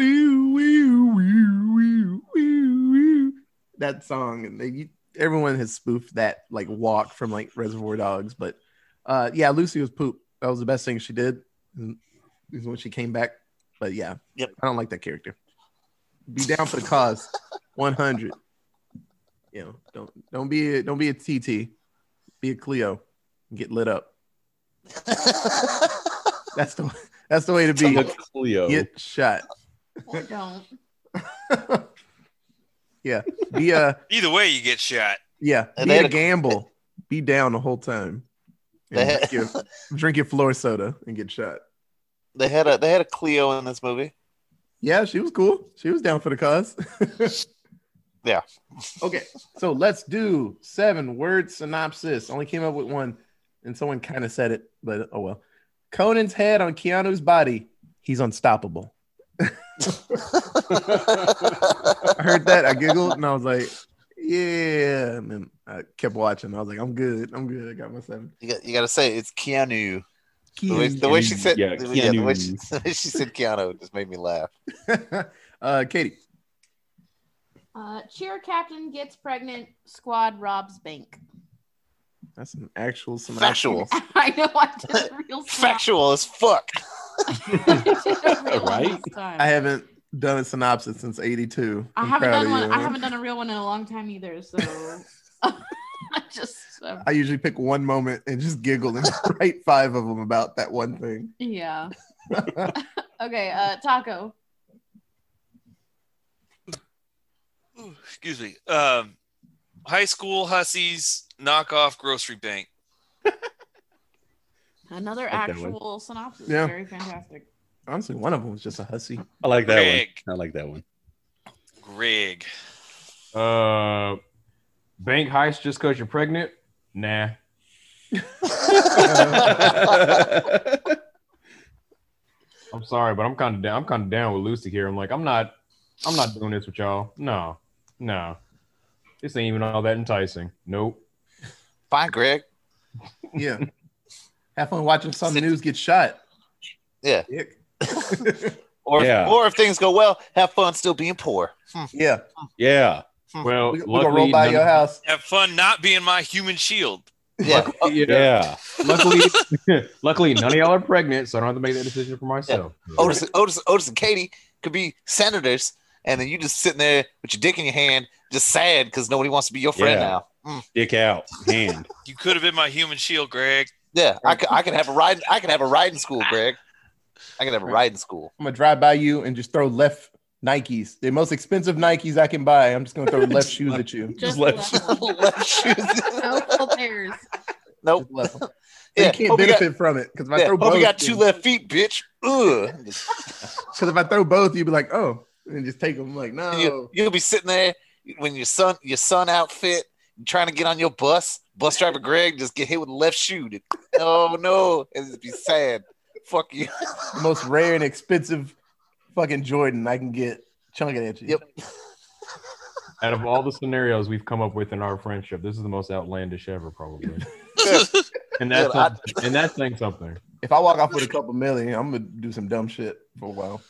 that song and they everyone has spoofed that like walk from like reservoir dogs but uh yeah lucy was poop. That was the best thing she did is when she came back. But yeah. Yep. i don't like that character. Be down for the cause. 100 you know don't don't be a, don't be a tt be a Cleo and get lit up. That's the that's the way to be. Look, Cleo. get shot. Or don't. yeah. Be a Either way, you get shot. yeah. And be a had a- gamble. Be down the whole time. They and had- drink, your, drink your floor soda and get shot. They had a they had a Cleo in this movie. yeah she was cool. She was down for the cause Yeah. okay so let's do seven word synopsis only came up with one and someone kind of said it but oh well conan's head on keanu's body he's unstoppable i heard that i giggled and i was like yeah and then i kept watching i was like i'm good i'm good i got my seven You got you got to say it's Keanu. The way, the way she said Yeah, the, yeah, the way she, Keanu. the way she said Keanu just made me laugh. uh katie Uh, cheer captain gets pregnant. Squad robs bank. that's an actual synopsis. Factual. I know I did a real Factual as fuck. Right? i haven't done a synopsis since 82 I I'm haven't done one. you. I haven't done a real one in a long time either. So I just uh, I usually pick one moment and just giggle and write five of them about that one thing. yeah. Okay. Uh, taco. Ooh, excuse me. Um, high school hussies knockoff grocery bank. Another Like that actual synopsis. Yeah. Very fantastic. Honestly, one of them was just a hussy. I like that Greg. one. I like that one. Greg. Uh, bank heist just because you're pregnant? Nah. I'm sorry, but I'm kind of down. I'm kind of down with Lucy here. I'm like, I'm not, I'm not doing this with y'all. No, no, this ain't even all that enticing. Nope. Fine, Greg. Yeah. Have fun watching some news get shot. Yeah. Dick. Or Yeah. or if things go well, have fun still being poor. yeah. yeah. Well, We, we gonna luckily, roll by none- your house. Have fun not being my human shield. Yeah. Uh, yeah. Yeah. Luckily, luckily, none of y'all are pregnant, so I don't have to make that decision for myself. Otis, Otis, Otis, and Katie could be senators, and then you just sitting there with your dick in your hand, just sad because nobody wants to be your friend Yeah. now. Mm. Dick out. Hand. You could have been my human shield, Greg. Yeah, I could, I could have a ride. I could have a riding school, Greg. I could have a Right. riding school. I'm gonna drive by you and just throw left Nikes, the most expensive Nikes I can buy. I'm just gonna throw left shoes at you. Just left- left. Left shoes. No full pairs. nope. Just left 'em. Yeah, you can't hope you got- benefit from it because if I Yeah, throw hope both, you got two left feet, bitch. Ugh. Because if I throw both, you'd be like, oh, and just take them. Like, no. You, you'll be sitting there when your son, your son outfit, trying to get on your bus. Bus driver Greg just get hit with a left shoe. Oh no, and just be sad. Fuck you. the most rare and expensive fucking Jordan I can get chunking at you. Yep. Out of all the scenarios we've come up with in our friendship, this is the most outlandish ever, probably. And that's Yeah, and that's saying something. If I walk off with a couple million, I'm gonna do some dumb shit for a while.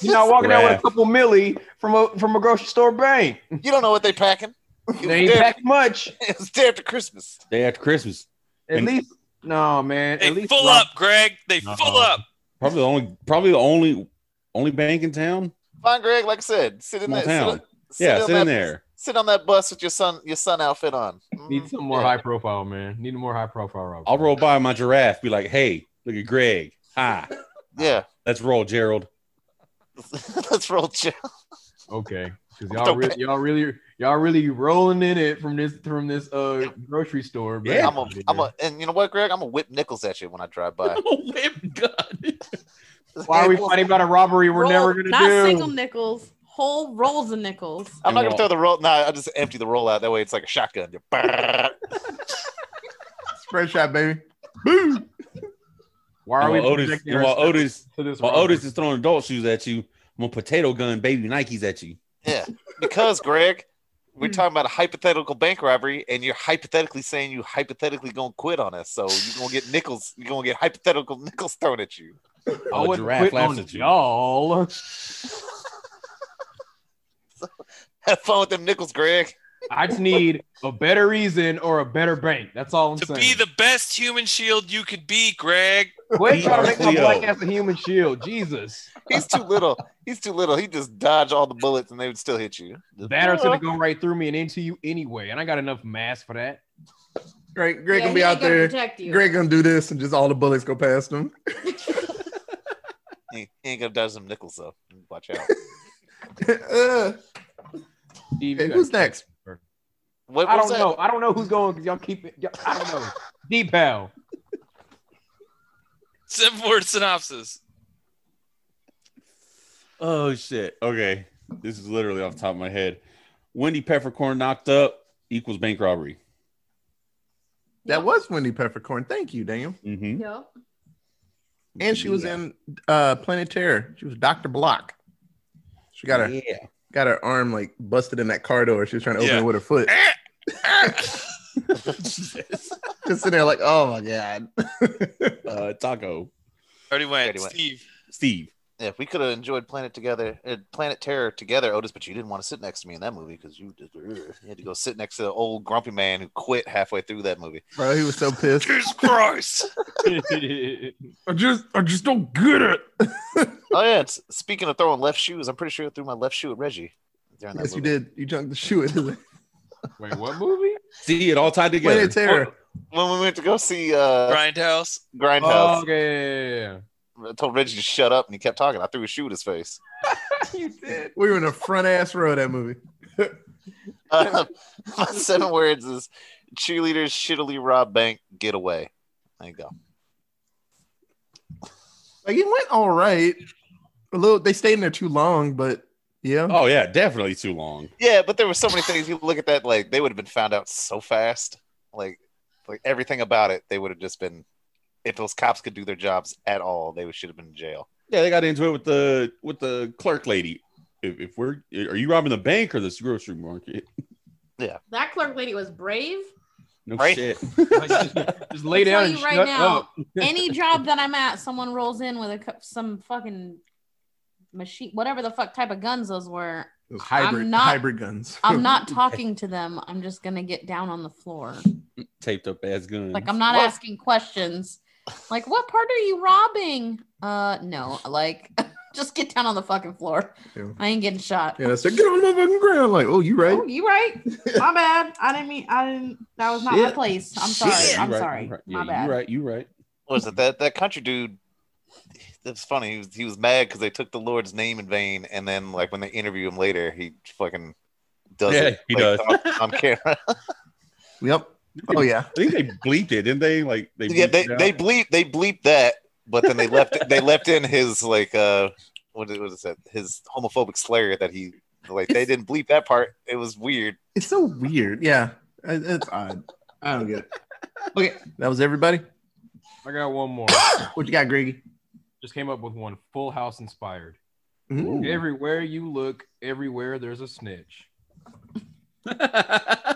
You're not walking out with a couple milli from a from a grocery store bank. You don't know what they packing. It They was ain't packing much. It was day after Christmas. Day after Christmas. At And- least no, man. They at least full Rob- up, Greg. They No. full up. Probably the only probably the only only bank in town. Fine, Greg. Like I said, sit in Small there. town. Sit, sit Yeah, on sit in that- there. Sit on that bus with your son your son outfit on. Need Mm, some more yeah. high profile, man. Need a more high profile. Rob. I'll roll by my giraffe, be like, "Hey, look at Greg. Hi, Yeah. let's roll, Gerald." Let's roll chill. Okay, because y'all really, y'all really, y'all really rolling in it from this from this uh grocery store. man. Yeah. I'm a, I'm a, and you know what, Greg? I'm gonna whip nickels at you when I drive by. A whip gun. Why are we fighting about a robbery we're Roll- never gonna not do? single nickels, whole rolls of nickels. I'm not gonna throw the roll. Nah, I'll just empty the roll out. That way, it's like a shotgun. Spread shot, baby. Boom. Why are we while Otis, and while Otis, to this? while robbery? Otis is throwing adult shoes at you, I'm gonna potato gun baby Nikes at you. Yeah, because Greg, we're hmm. talking about a hypothetical bank robbery, and you're hypothetically saying you hypothetically gonna quit on us. So you're gonna get nickels. You're gonna get hypothetical nickels thrown at you. I Oh, a wouldn't giraffe quit laughs on at you. y'all. Have fun with them nickels, Greg. I just need a better reason or a better bank. That's all I'm To saying. To be the best human shield you could be, Greg. Quit trying to make my Cleo. black ass a human shield. Jesus. He's too little. He's too little. He just dodge all the bullets, and they would still hit you. That is gonna go right through me and into you anyway, and I got enough mass for that. Greg, Greg Yeah, gonna be out gonna there. Protect. Greg gonna do this, and just all the bullets go past him. He, he ain't gonna dodge some nickels though. Watch out. Uh, Steve, hey, you who's next? What, I don't that? know. I don't know who's going because y'all keep it. y'all- I don't know. Deep pal. Seven word synopsis. Oh shit. Okay. This is literally off the top of my head. Wendy Peppercorn knocked up equals bank robbery. That was Wendy Peppercorn. Thank you, Daniel. Mm-hmm. Yep. And she was Yeah. in uh Planet Terror. She was Dr. Block. She got her Yeah. got her arm like busted in that car door. She was trying to open Yeah. it with her foot. Jesus. Just sitting there like, oh my god. Uh, Taco. Already went. Already went. Steve. Steve. Yeah, we could have enjoyed Planet together, uh, Planet Terror together, Otis, but you didn't want to sit next to me in that movie because you, just, you had to go sit next to the old grumpy man who quit halfway through that movie. Bro, he was so pissed. Jesus Christ. I just I just don't get it. Oh yeah, it's, speaking of throwing left shoes, I'm pretty sure I threw my left shoe at Reggie during that Yes, you did. You junked the shoe at into Wait, what movie? See it all tied together. Planet Terror. When we went to go see uh, Grindhouse. Grindhouse, Oh, okay. yeah, yeah. I told Reggie to shut up, and he kept talking. I threw a shoe at his face. yeah, yeah. you did. We were in the front ass row of that movie. Uh, my seven words is cheerleaders shittily rob bank get away. There you go. Like it went all right. A little they stayed in there too long, but yeah. Oh yeah, definitely too long. Yeah, but there were so many things. You look at that, like they would have been found out so fast. Like, like everything about it, they would have just been. If those cops could do their jobs at all, they should have been in jail. Yeah, they got into it with the with the clerk lady. If, if we're are you robbing the bank or this grocery market? Yeah. That clerk lady was brave. No Right? shit. Just, just lay I'll down tell and you right shut now, up. Any job that I'm at, someone rolls in with a cu- some fucking machine, whatever the fuck type of guns those were. Those hybrid I'm not- hybrid guns. I'm not talking to them. I'm just gonna get down on the floor. Taped up ass guns. Like I'm not What? asking questions. Like what part are you robbing? Uh, no. Like just get down on the fucking floor. Yeah. I ain't getting shot. Yeah, that's like, get on the fucking ground. Like, oh, you right? Oh, you right? My bad. I didn't mean. I didn't. That was not my place. I'm sorry. You I'm right, sorry. you right. My Yeah, bad. You right. You right. What was it that that country dude? That's funny. He was he was mad because they took the Lord's name in vain, and then like when they interview him later, he fucking does Yeah, it. he like, does. on, on camera. Yep. Oh yeah. I think they bleeped it, didn't they? Like they yeah, bleeped they it they bleep they bleep that, but then they left they left in his like uh what is, what is that his homophobic slur that he like they didn't bleep that part. It was weird. It's so weird. Yeah. It- It's odd. I don't get it. Okay, that was everybody. I got one more. What you got, Greggy? Just came up with one. Full House inspired. Ooh. Everywhere you look, everywhere there's a snitch. I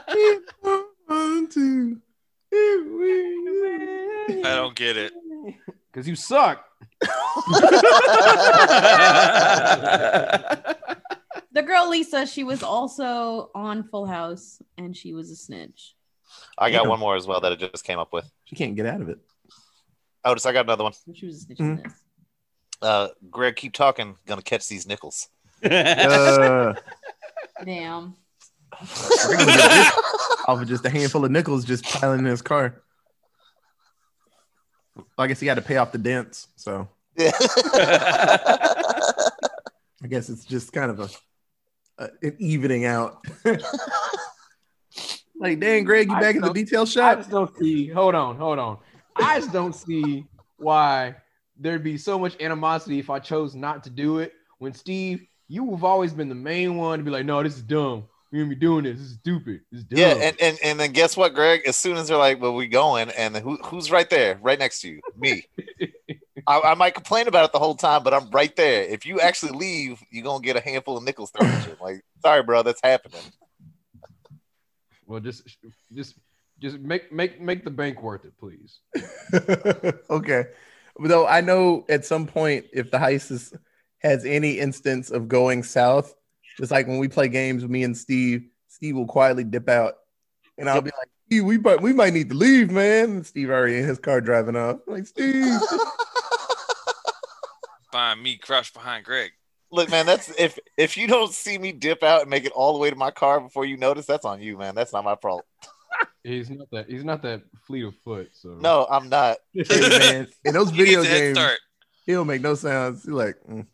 don't get it. Cause you suck. The girl Lisa, she was also on Full House, and she was a snitch. I got one more as well that I just came up with. She can't get out of it. Otis, I got another one. She was a snitch Mhm. in this. Uh, Greg, keep talking. Gonna catch these nickels. Uh, Damn. Greg gonna get rich off of just a handful of nickels just piling in his car. I guess he had to pay off the dents, so Yeah. I guess it's just kind of a, a an evening out. like, dang, Greg, you I back in the don't- detail I just don't see. Hold on, hold on. I just don't see why there'd be so much animosity if I chose not to do it. When Steve, you have always been the main one to be like, "No, this is dumb. We gonna be doing this. This is stupid. This is dumb." Yeah, and, and and then guess what, Greg? As soon as they're like, "Well, we going," and who who's right there, right next to you? Me. I, I might complain about it the whole time, but I'm right there. If you actually leave, you're gonna get a handful of nickels thrown at you. Like, sorry, bro, that's happening. well, just, just, just make make make the bank worth it, please. okay. Though I know at some point if the heist is, has any instance of going south, just like when we play games with me and Steve, Steve will quietly dip out. And I'll be like, Steve, we might we might need to leave, man. And Steve already in his car driving off. like, Steve. find me, crouched behind Greg. Look, man, that's if if you don't see me dip out and make it all the way to my car before you notice, that's on you, man. That's not my problem. He's not that. He's not that fleet of foot. So No, I'm not. Hey, man, in those video needs a head games, he'll make no sounds. He's like, mm.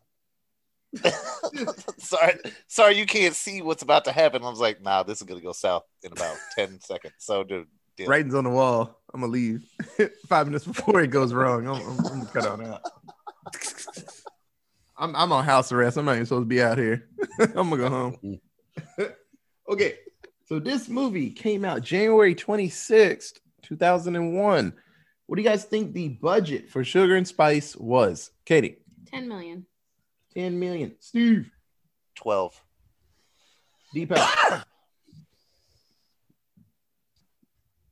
sorry, sorry, you can't see what's about to happen. I was like, nah, this is gonna go south in about ten seconds. So, dude, deal. writing's on the wall. I'm gonna leave five minutes before it goes wrong. I'm, I'm, I'm gonna cut on out. I'm, I'm on house arrest. I'm not even supposed to be out here. I'm gonna go home. okay, so this movie came out January 26th, 2001. What do you guys think the budget for Sugar and Spice was? Katie, 10 million. 10 million. Steve, twelve. Deepak,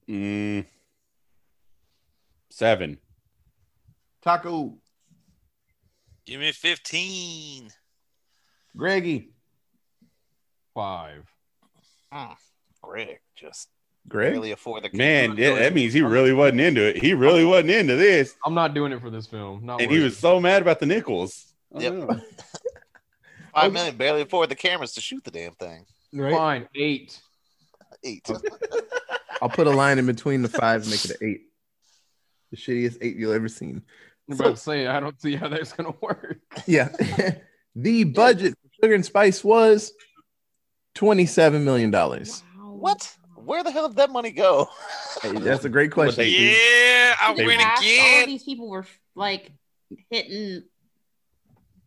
Mm, seven. Taco, Give me 15. Greggy, five. Greg just Greg. really afford the Man, yeah, that means he really wasn't into it. He really wasn't into this, I'm not doing it for this film. Not and he was so mad about the nickels. I Yep. five million barely afford the cameras to shoot the damn thing. Right? fine. Eight. Eight. I'll put a line in between the five and make it an eight. The shittiest eight you'll ever seen. I'm So- about to say I don't see how that's gonna work. Yeah. the budget for Sugar and Spice was $27 million. Wow. What? Where the hell did that money go? Hey, that's a great question. They- Yeah, I They win cast All of these people were like hitting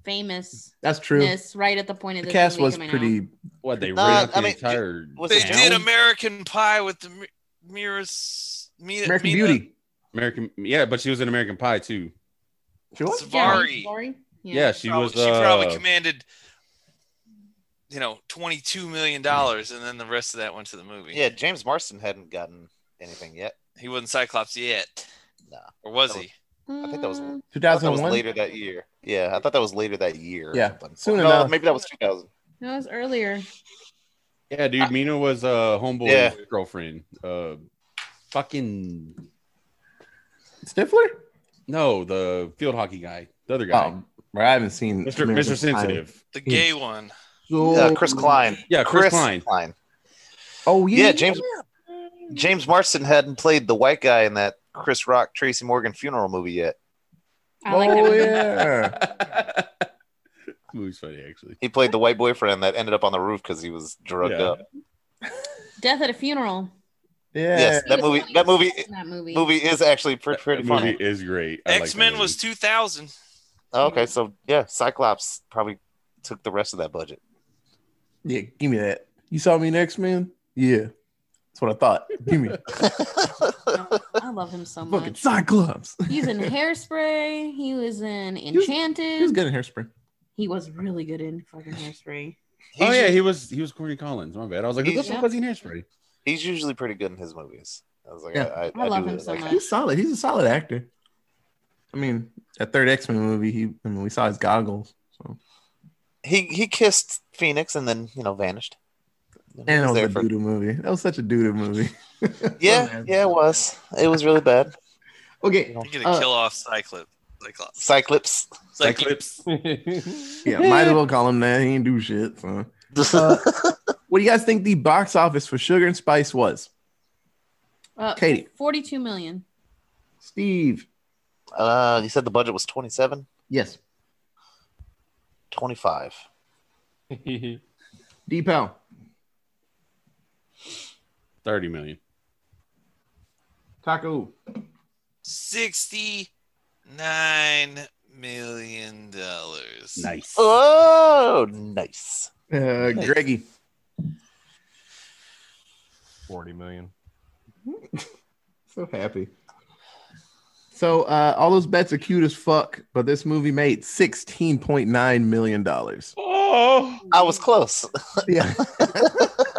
famous. That's true. right at the point of The this cast was pretty. out. What they Nah, ran up I the mean, entire. was They it did American Pie with the Mi- Miras. Mena, American Mena Beauty. American, yeah, but she was in American Pie too. She was? Suvari. Suvari? Yeah, she Probably- was. she probably uh, commanded, you know, twenty-two million dollars, and then the rest of that went to the movie. Yeah, James Marsden hadn't gotten anything yet. he wasn't Cyclops yet, No. or was That he? I think that was- Mm, I thought that was 2001? later that year. Yeah, I thought that was later that year. Yeah, something. soon no, enough. maybe that was 2000. No, it was earlier. Yeah, dude, Mena was uh, homeboy Yeah. girlfriend. Uh, fucking Stifler? no, the field hockey guy, the other guy, Oh, I haven't seen Mr. Mr. Sensitive. The gay one. Pie. So, Uh, Chris Klein. Yeah, Chris Klein. Oh, yeah. Yeah, James James Marsden hadn't played the white guy in that Chris Rock Tracy Morgan funeral movie yet. I like oh, yeah. Movie's funny actually. He played the white boyfriend that ended up on the roof because he was drugged Yeah. up. Death at a Funeral. Yeah. Yes, that movie. That movie. That movie. Movie is actually pretty, pretty That funny. movie is great. I like that X Men movie. was two thousand. Oh, okay, so yeah, Cyclops probably took the rest of that budget. Yeah, give me that. You saw me next, man? Yeah. That's what I thought. Give me I love him so much. fucking. Cyclops. He's in Hairspray. He was in Enchanted. He was good in hairspray. He was really good in fucking Hairspray. Oh yeah, he was he was Corny Collins. My bad. I was like, who the He's- fuck was he in Hairspray? he's usually pretty good in his movies. I was like, Yeah. I, I, I love do him so like much. He's solid. He's a solid actor. I mean, that third X Men movie, he I mean, we saw his goggles. So He he kissed Phoenix and then you know vanished. And it was was there a for- doo movie. That was such a doo movie. yeah, yeah, it was. It was really bad. Okay. You're gonna Uh, kill off Cyclops. Cyclops. Cyclops. Cyclops. Yeah, might as well call him that. He ain't do shit. So. Uh, What do you guys think the box office for Sugar and Spice was? Uh, Katie. 42 million. Steve. Uh, you said the budget was 27, Yes. 25. D Pal. 30 million. Taco. Sixty-nine million dollars. Nice. Oh, nice. Uh, Greggy. 40 million. So happy. So uh, all those bets are cute as fuck, but this movie made sixteen point nine million dollars. Oh, I was close. Yeah.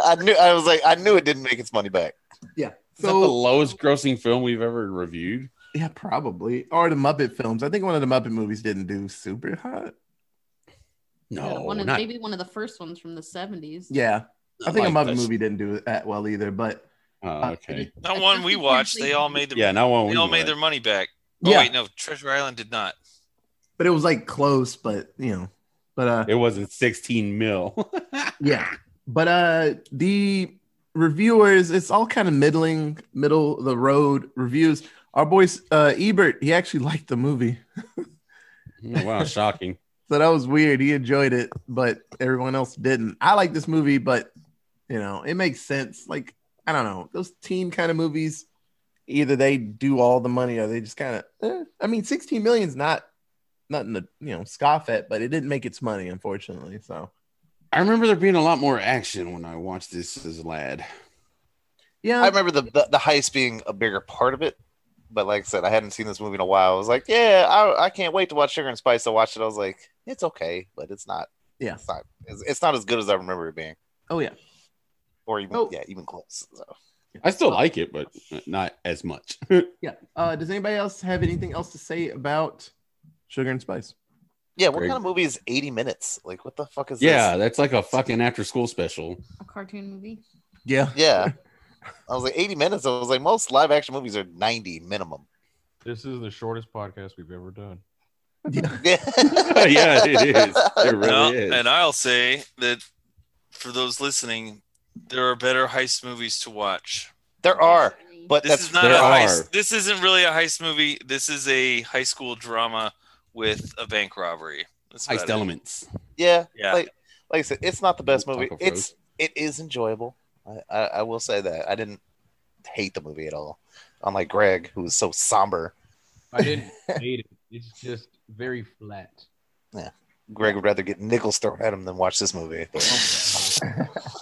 I knew. I was like, I knew it didn't make its money back. yeah. is that the lowest grossing film we've ever reviewed? yeah, probably. Or the Muppet films. I think one of the Muppet movies didn't do super hot. No, Yeah, one of, not, maybe one of the first ones from the 70s. Yeah. I think like a Muppet this. movie didn't do that well either, but Oh, okay. Not one we watched. They all made their Yeah, not one. they we all made their money back. Oh yeah, wait, no, Treasure Island did not. but it was like close, but you know, but uh It wasn't 16 mil. yeah. But uh the reviewers, it's all kind of middling, middle of the road reviews. Our boy uh Ebert, he actually liked the movie. Oh, wow, shocking. So that was weird. He enjoyed it, but everyone else didn't. I like this movie, but you know, it makes sense. Like, I don't know, those teen kind of movies, either they do all the money or they just kind of eh. I mean, 16 million is not nothing to you know scoff at, but it didn't make its money, unfortunately. So I remember there being a lot more action when I watched this as a lad. yeah, I remember the, the the heist being a bigger part of it, but like I said, I hadn't seen this movie in a while. I was like, yeah, I, I can't wait to watch Sugar and Spice. I watched it. I was like, it's okay, but it's not. Yeah. it's not. It's, it's not as good as I remember it being, oh yeah. Or even Oh. yeah, even close. So. I still like it, but not as much. Yeah. Uh, does anybody else have anything else to say about Sugar and Spice? Yeah, what Great. kind of movie is 80 minutes? Like, what the fuck is this? yeah, this? that's like a fucking after school special. A cartoon movie. Yeah. Yeah. I was like, 80 minutes. I was like, most live action movies are 90 minimum. This is the shortest podcast we've ever done. Yeah. Yeah, yeah, it is. It really No, is. and I'll say that for those listening, there are better heist movies to watch. there are, but This that's is not there a are. heist. This isn't really a heist movie. This is a high school drama with a bank robbery. That's Heist about it. elements. yeah, Yeah. Like, like I said, it's not the best Taco movie. Froze. It's it is enjoyable. I, I, I will say that I didn't hate the movie at all. Unlike Greg, who was so somber. I didn't hate it. It's just very flat. Yeah. Greg would rather get nickels thrown at him than watch this movie. Oh,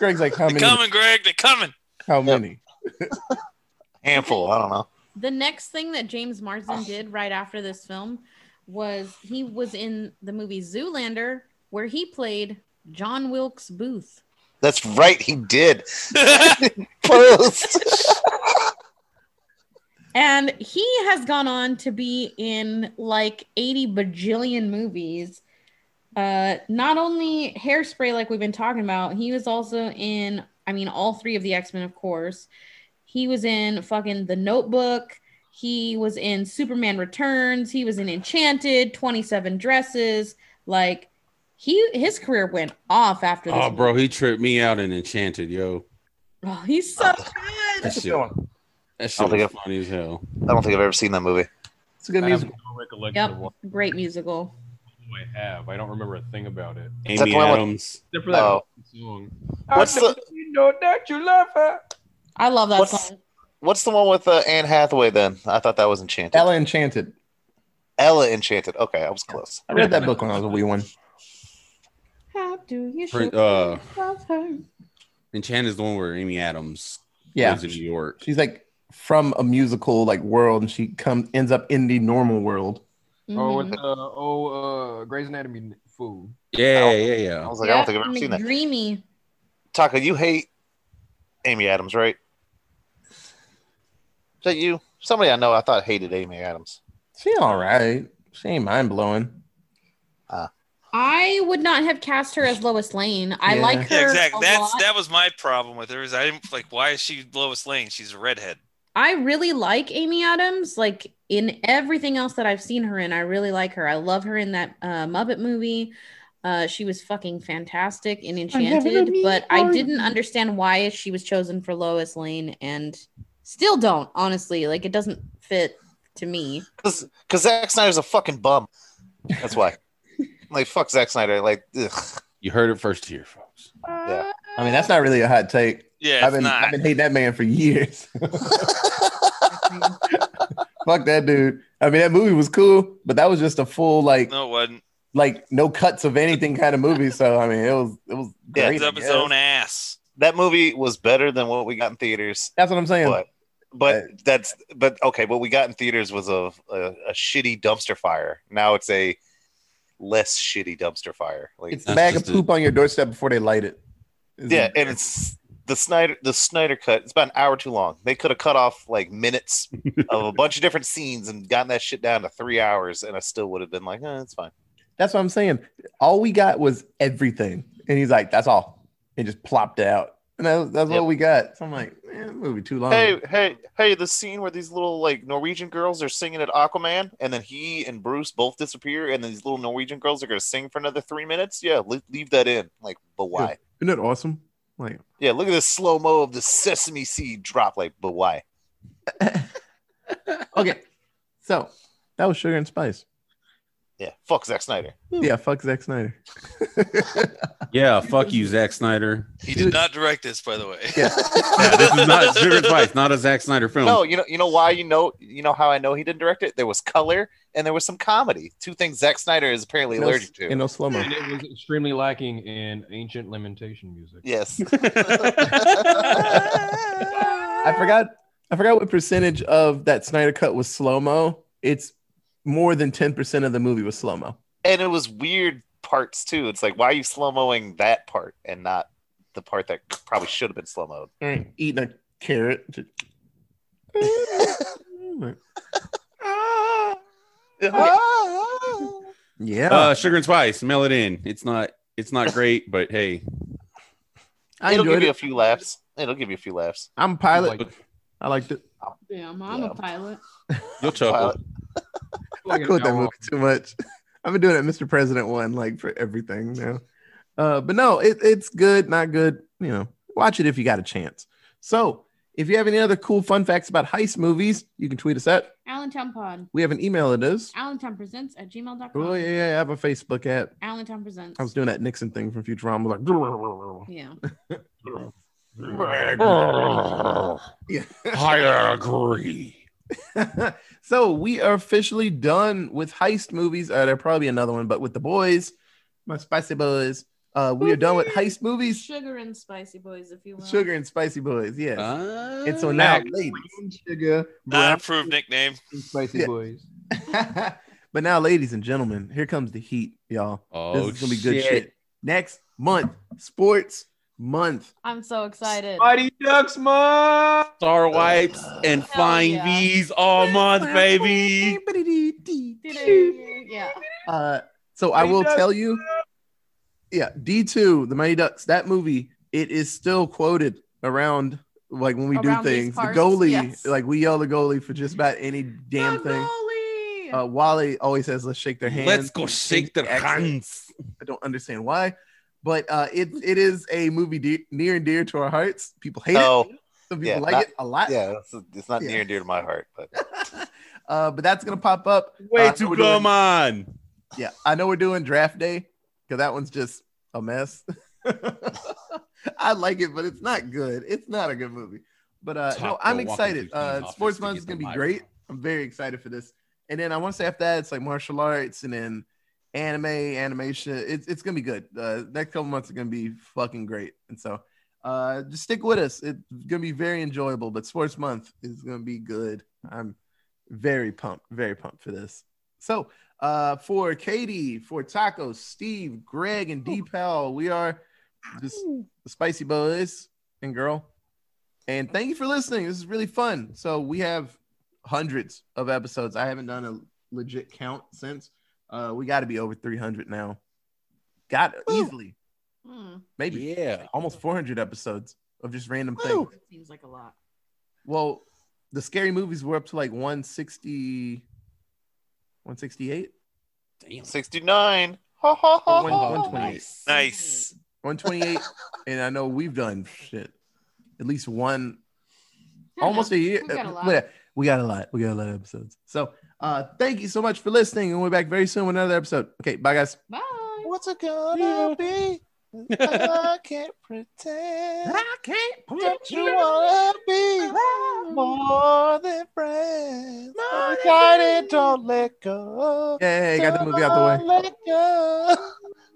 But Greg's like, how They're coming, Greg. They're coming. How many? handful, I don't know. The next thing that James Marsden did right after this film was he was in the movie Zoolander, where he played John Wilkes Booth. That's right, he did. Post. And he has gone on to be in like 80 bajillion movies. Uh, not only hairspray, like we've been talking about, he was also in, I mean, all three of the X Men, of course. He was in fucking The Notebook. He was in Superman Returns. He was in Enchanted, 27 Dresses. Like, he his career went off after this. Oh, bro, he tripped me out in Enchanted, yo. Oh, he's so good. That shit, that shit I don't think funny as hell. I don't think I've ever seen that movie. It's a good I have music. no recollection Yep, great musical. I have. I don't remember a thing about it. Amy the one with- Adams. Except for that Oh. song. What's the You know that you love her. I love that What's- song. What's the one with uh, Anne Hathaway? Then I thought that was Enchanted. Ella Enchanted. Ella Enchanted. Okay, I was close. I read that book when I was a wee one. How do you Print- show uh, love her? Enchanted is the one where Amy Adams Yeah. lives in New York. She's like from a musical like world and she comes ends up in the normal world. Oh, Mhm. with uh, oh, uh, Grey's Anatomy food. Yeah, yeah, yeah. I was like, I don't think I've ever seen that. Dreamy. Taco, you hate Amy Adams, right? Is that you? Somebody I know I thought hated Amy Adams. She all right. She ain't mind blowing. I would not have cast her as Lois Lane. I Yeah. like her. Yeah, exactly. a That's lot. that was my problem with her. Is I didn't like why is she Lois Lane? She's a redhead. I really like Amy Adams. Like in everything else that I've seen her in, I really like her. I love her in that uh, Muppet movie. Uh, she was fucking fantastic in Enchanted, me but I didn't understand why she was chosen for Lois Lane, and still don't. Honestly, like it doesn't fit to me. Because because Zack Snyder's a fucking bum. That's why. like fuck Zack Snyder. Like ugh. You heard it first here, folks. Yeah. I mean, that's not really a hot take. Yeah, I've it's been not. I've been hating that man for years. Fuck that dude. I mean, that movie was cool, but that was just a full like no, it wasn't. like no cuts of anything kind of movie. So I mean, it was it was Yeah, great. It's I up his own ass. that movie was better than what we got in theaters. That's what I'm saying. But but uh, that's but okay. What we got in theaters was a, a a shitty dumpster fire. Now it's a less shitty dumpster fire. Like it's the That's bag of just a- poop on your doorstep before they light it. Is yeah, it- and it's the Snyder the Snyder cut. It's about an hour too long. They could have cut off like minutes of a bunch of different scenes and gotten that shit down to three hours, and I still would have been like, eh, it's fine. that's what I'm saying. All we got was everything, and he's like, "That's all," and just plopped it out, and that, that's Yep. what we got. So I'm like, man, movie too long. Hey, hey, hey! The scene where these little like Norwegian girls are singing at Aquaman, and then he and Bruce both disappear, and then these little Norwegian girls are gonna sing for another three minutes. Yeah, le- leave that in. Like, but why? Isn't that awesome? Like, Yeah, look at this slow mo of the sesame seed drop. Like, but why? okay, so that was Sugar and Spice. Yeah, fuck Zack Snyder. Yeah, fuck Zack Snyder. Yeah, fuck you, Zack Snyder. He did not direct this, by the way. Yeah. Yeah, this is not Sugar and Spice, not a Zack Snyder film. No, you know, you know why? You know, you know how I know he didn't direct it. There was color and there was some comedy. Two things Zack Snyder is apparently no, allergic to. and no slow mo. It was extremely lacking in ancient lamentation music. yes. I forgot. I forgot what percentage of that Snyder cut was slow mo. It's more than ten percent of the movie was slow mo. and it was weird parts too. It's like, why are you slow moing that part and not the part that probably should have been slow mode? Eating a carrot. yeah, Uh, Sugar and Spice, mail it in. It's not it's not great, but hey, I It'll give enjoyed you a few laughs. It'll give you a few laughs. I'm a pilot. Like- I liked it. Damn, I'm Yeah. a pilot. you'll chuckle. Pilot. I quote that movie too much. I've been doing it, Mr. President one, like for everything now. Uh, but no, it, it's good, not good. You know, watch it if you got a chance. So, if you have any other cool fun facts about heist movies, you can tweet us at. Allentown Pod. We have an email. It is. Allentown Presents at gmail.com. Oh yeah, yeah. I have a Facebook at. Allentown Presents. I was doing that Nixon thing from Futurama, like. yeah. Yeah. I agree. So we are officially done with heist movies. Uh, there'll probably be another one, but with the boys, my spicy boys, uh, we are done with heist movies. Sugar and spicy boys, if you will. Sugar and spicy boys, yes. Uh, and so now, Mac. ladies, Sugar, Not brown, approved nickname. spicy Yeah. boys. but now, ladies and gentlemen, here comes the heat, y'all. oh, this is gonna be good shit. shit. Next month, sports month. I'm so excited. Mighty Ducks Month. Star wipes and Hell flying yeah. V's all month, baby. yeah. Uh, so I will tell you, yeah, D two, the Mighty Ducks, that movie, it is still quoted around like when we Around do these things. The parts, goalie, yes. like we yell the goalie for just about any damn thing. Goalie! Uh, Wally always says, "Let's shake their hands." Let's go shake their Accent. hands. I don't understand why, but uh, it it is a movie de- near and dear to our hearts. People hate Oh, it. Some people yeah, like not- it a lot. yeah, it's, it's not Yeah. near and dear to my heart, but uh, but that's gonna pop up. Way Uh, to we're doing- come on. Yeah, I know we're doing draft day because that one's just a mess. I like it, but it's not good. It's not a good movie. But uh, no, I'm excited. Uh, Sports month is gonna be great. week. I'm very excited for this. And then I want to say after that, it's like martial arts and then anime, animation. It's it's gonna be good. Uh, next couple months are gonna be fucking great. And so uh, just stick with us. It's gonna be very enjoyable. But Sports Month is gonna be good. I'm very pumped, very pumped for this. So uh, for Katie, for Taco, Steve, Greg, and D Pal, we are just the Spicy Boys and Girl. And thank you for listening. This is really fun. So we have hundreds of episodes. I haven't done a legit count since. Uh, we got to be over 300 now. Got easily, Hmm, maybe Yeah. almost 400 episodes of just random Woo. things. that seems like a lot. Well, the scary movies were up to like 160, 168. Damn. 69. Ha, ha, ha, One- 128. Nice. 128. and I know we've done shit. At least one almost a year. We got a lot. We got a lot. We got a lot of episodes. So uh thank you so much for listening. And we'll be back very soon with another episode. Okay, bye guys. Bye. What's it gonna be? I can't pretend. I can't pretend. Don't you wanna be ah. more than friends? Excited, don't let go. Yeah, got the movie out the way. Don't let go.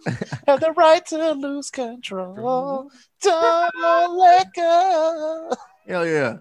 Have the right to lose control. Don't let go. Hell yeah.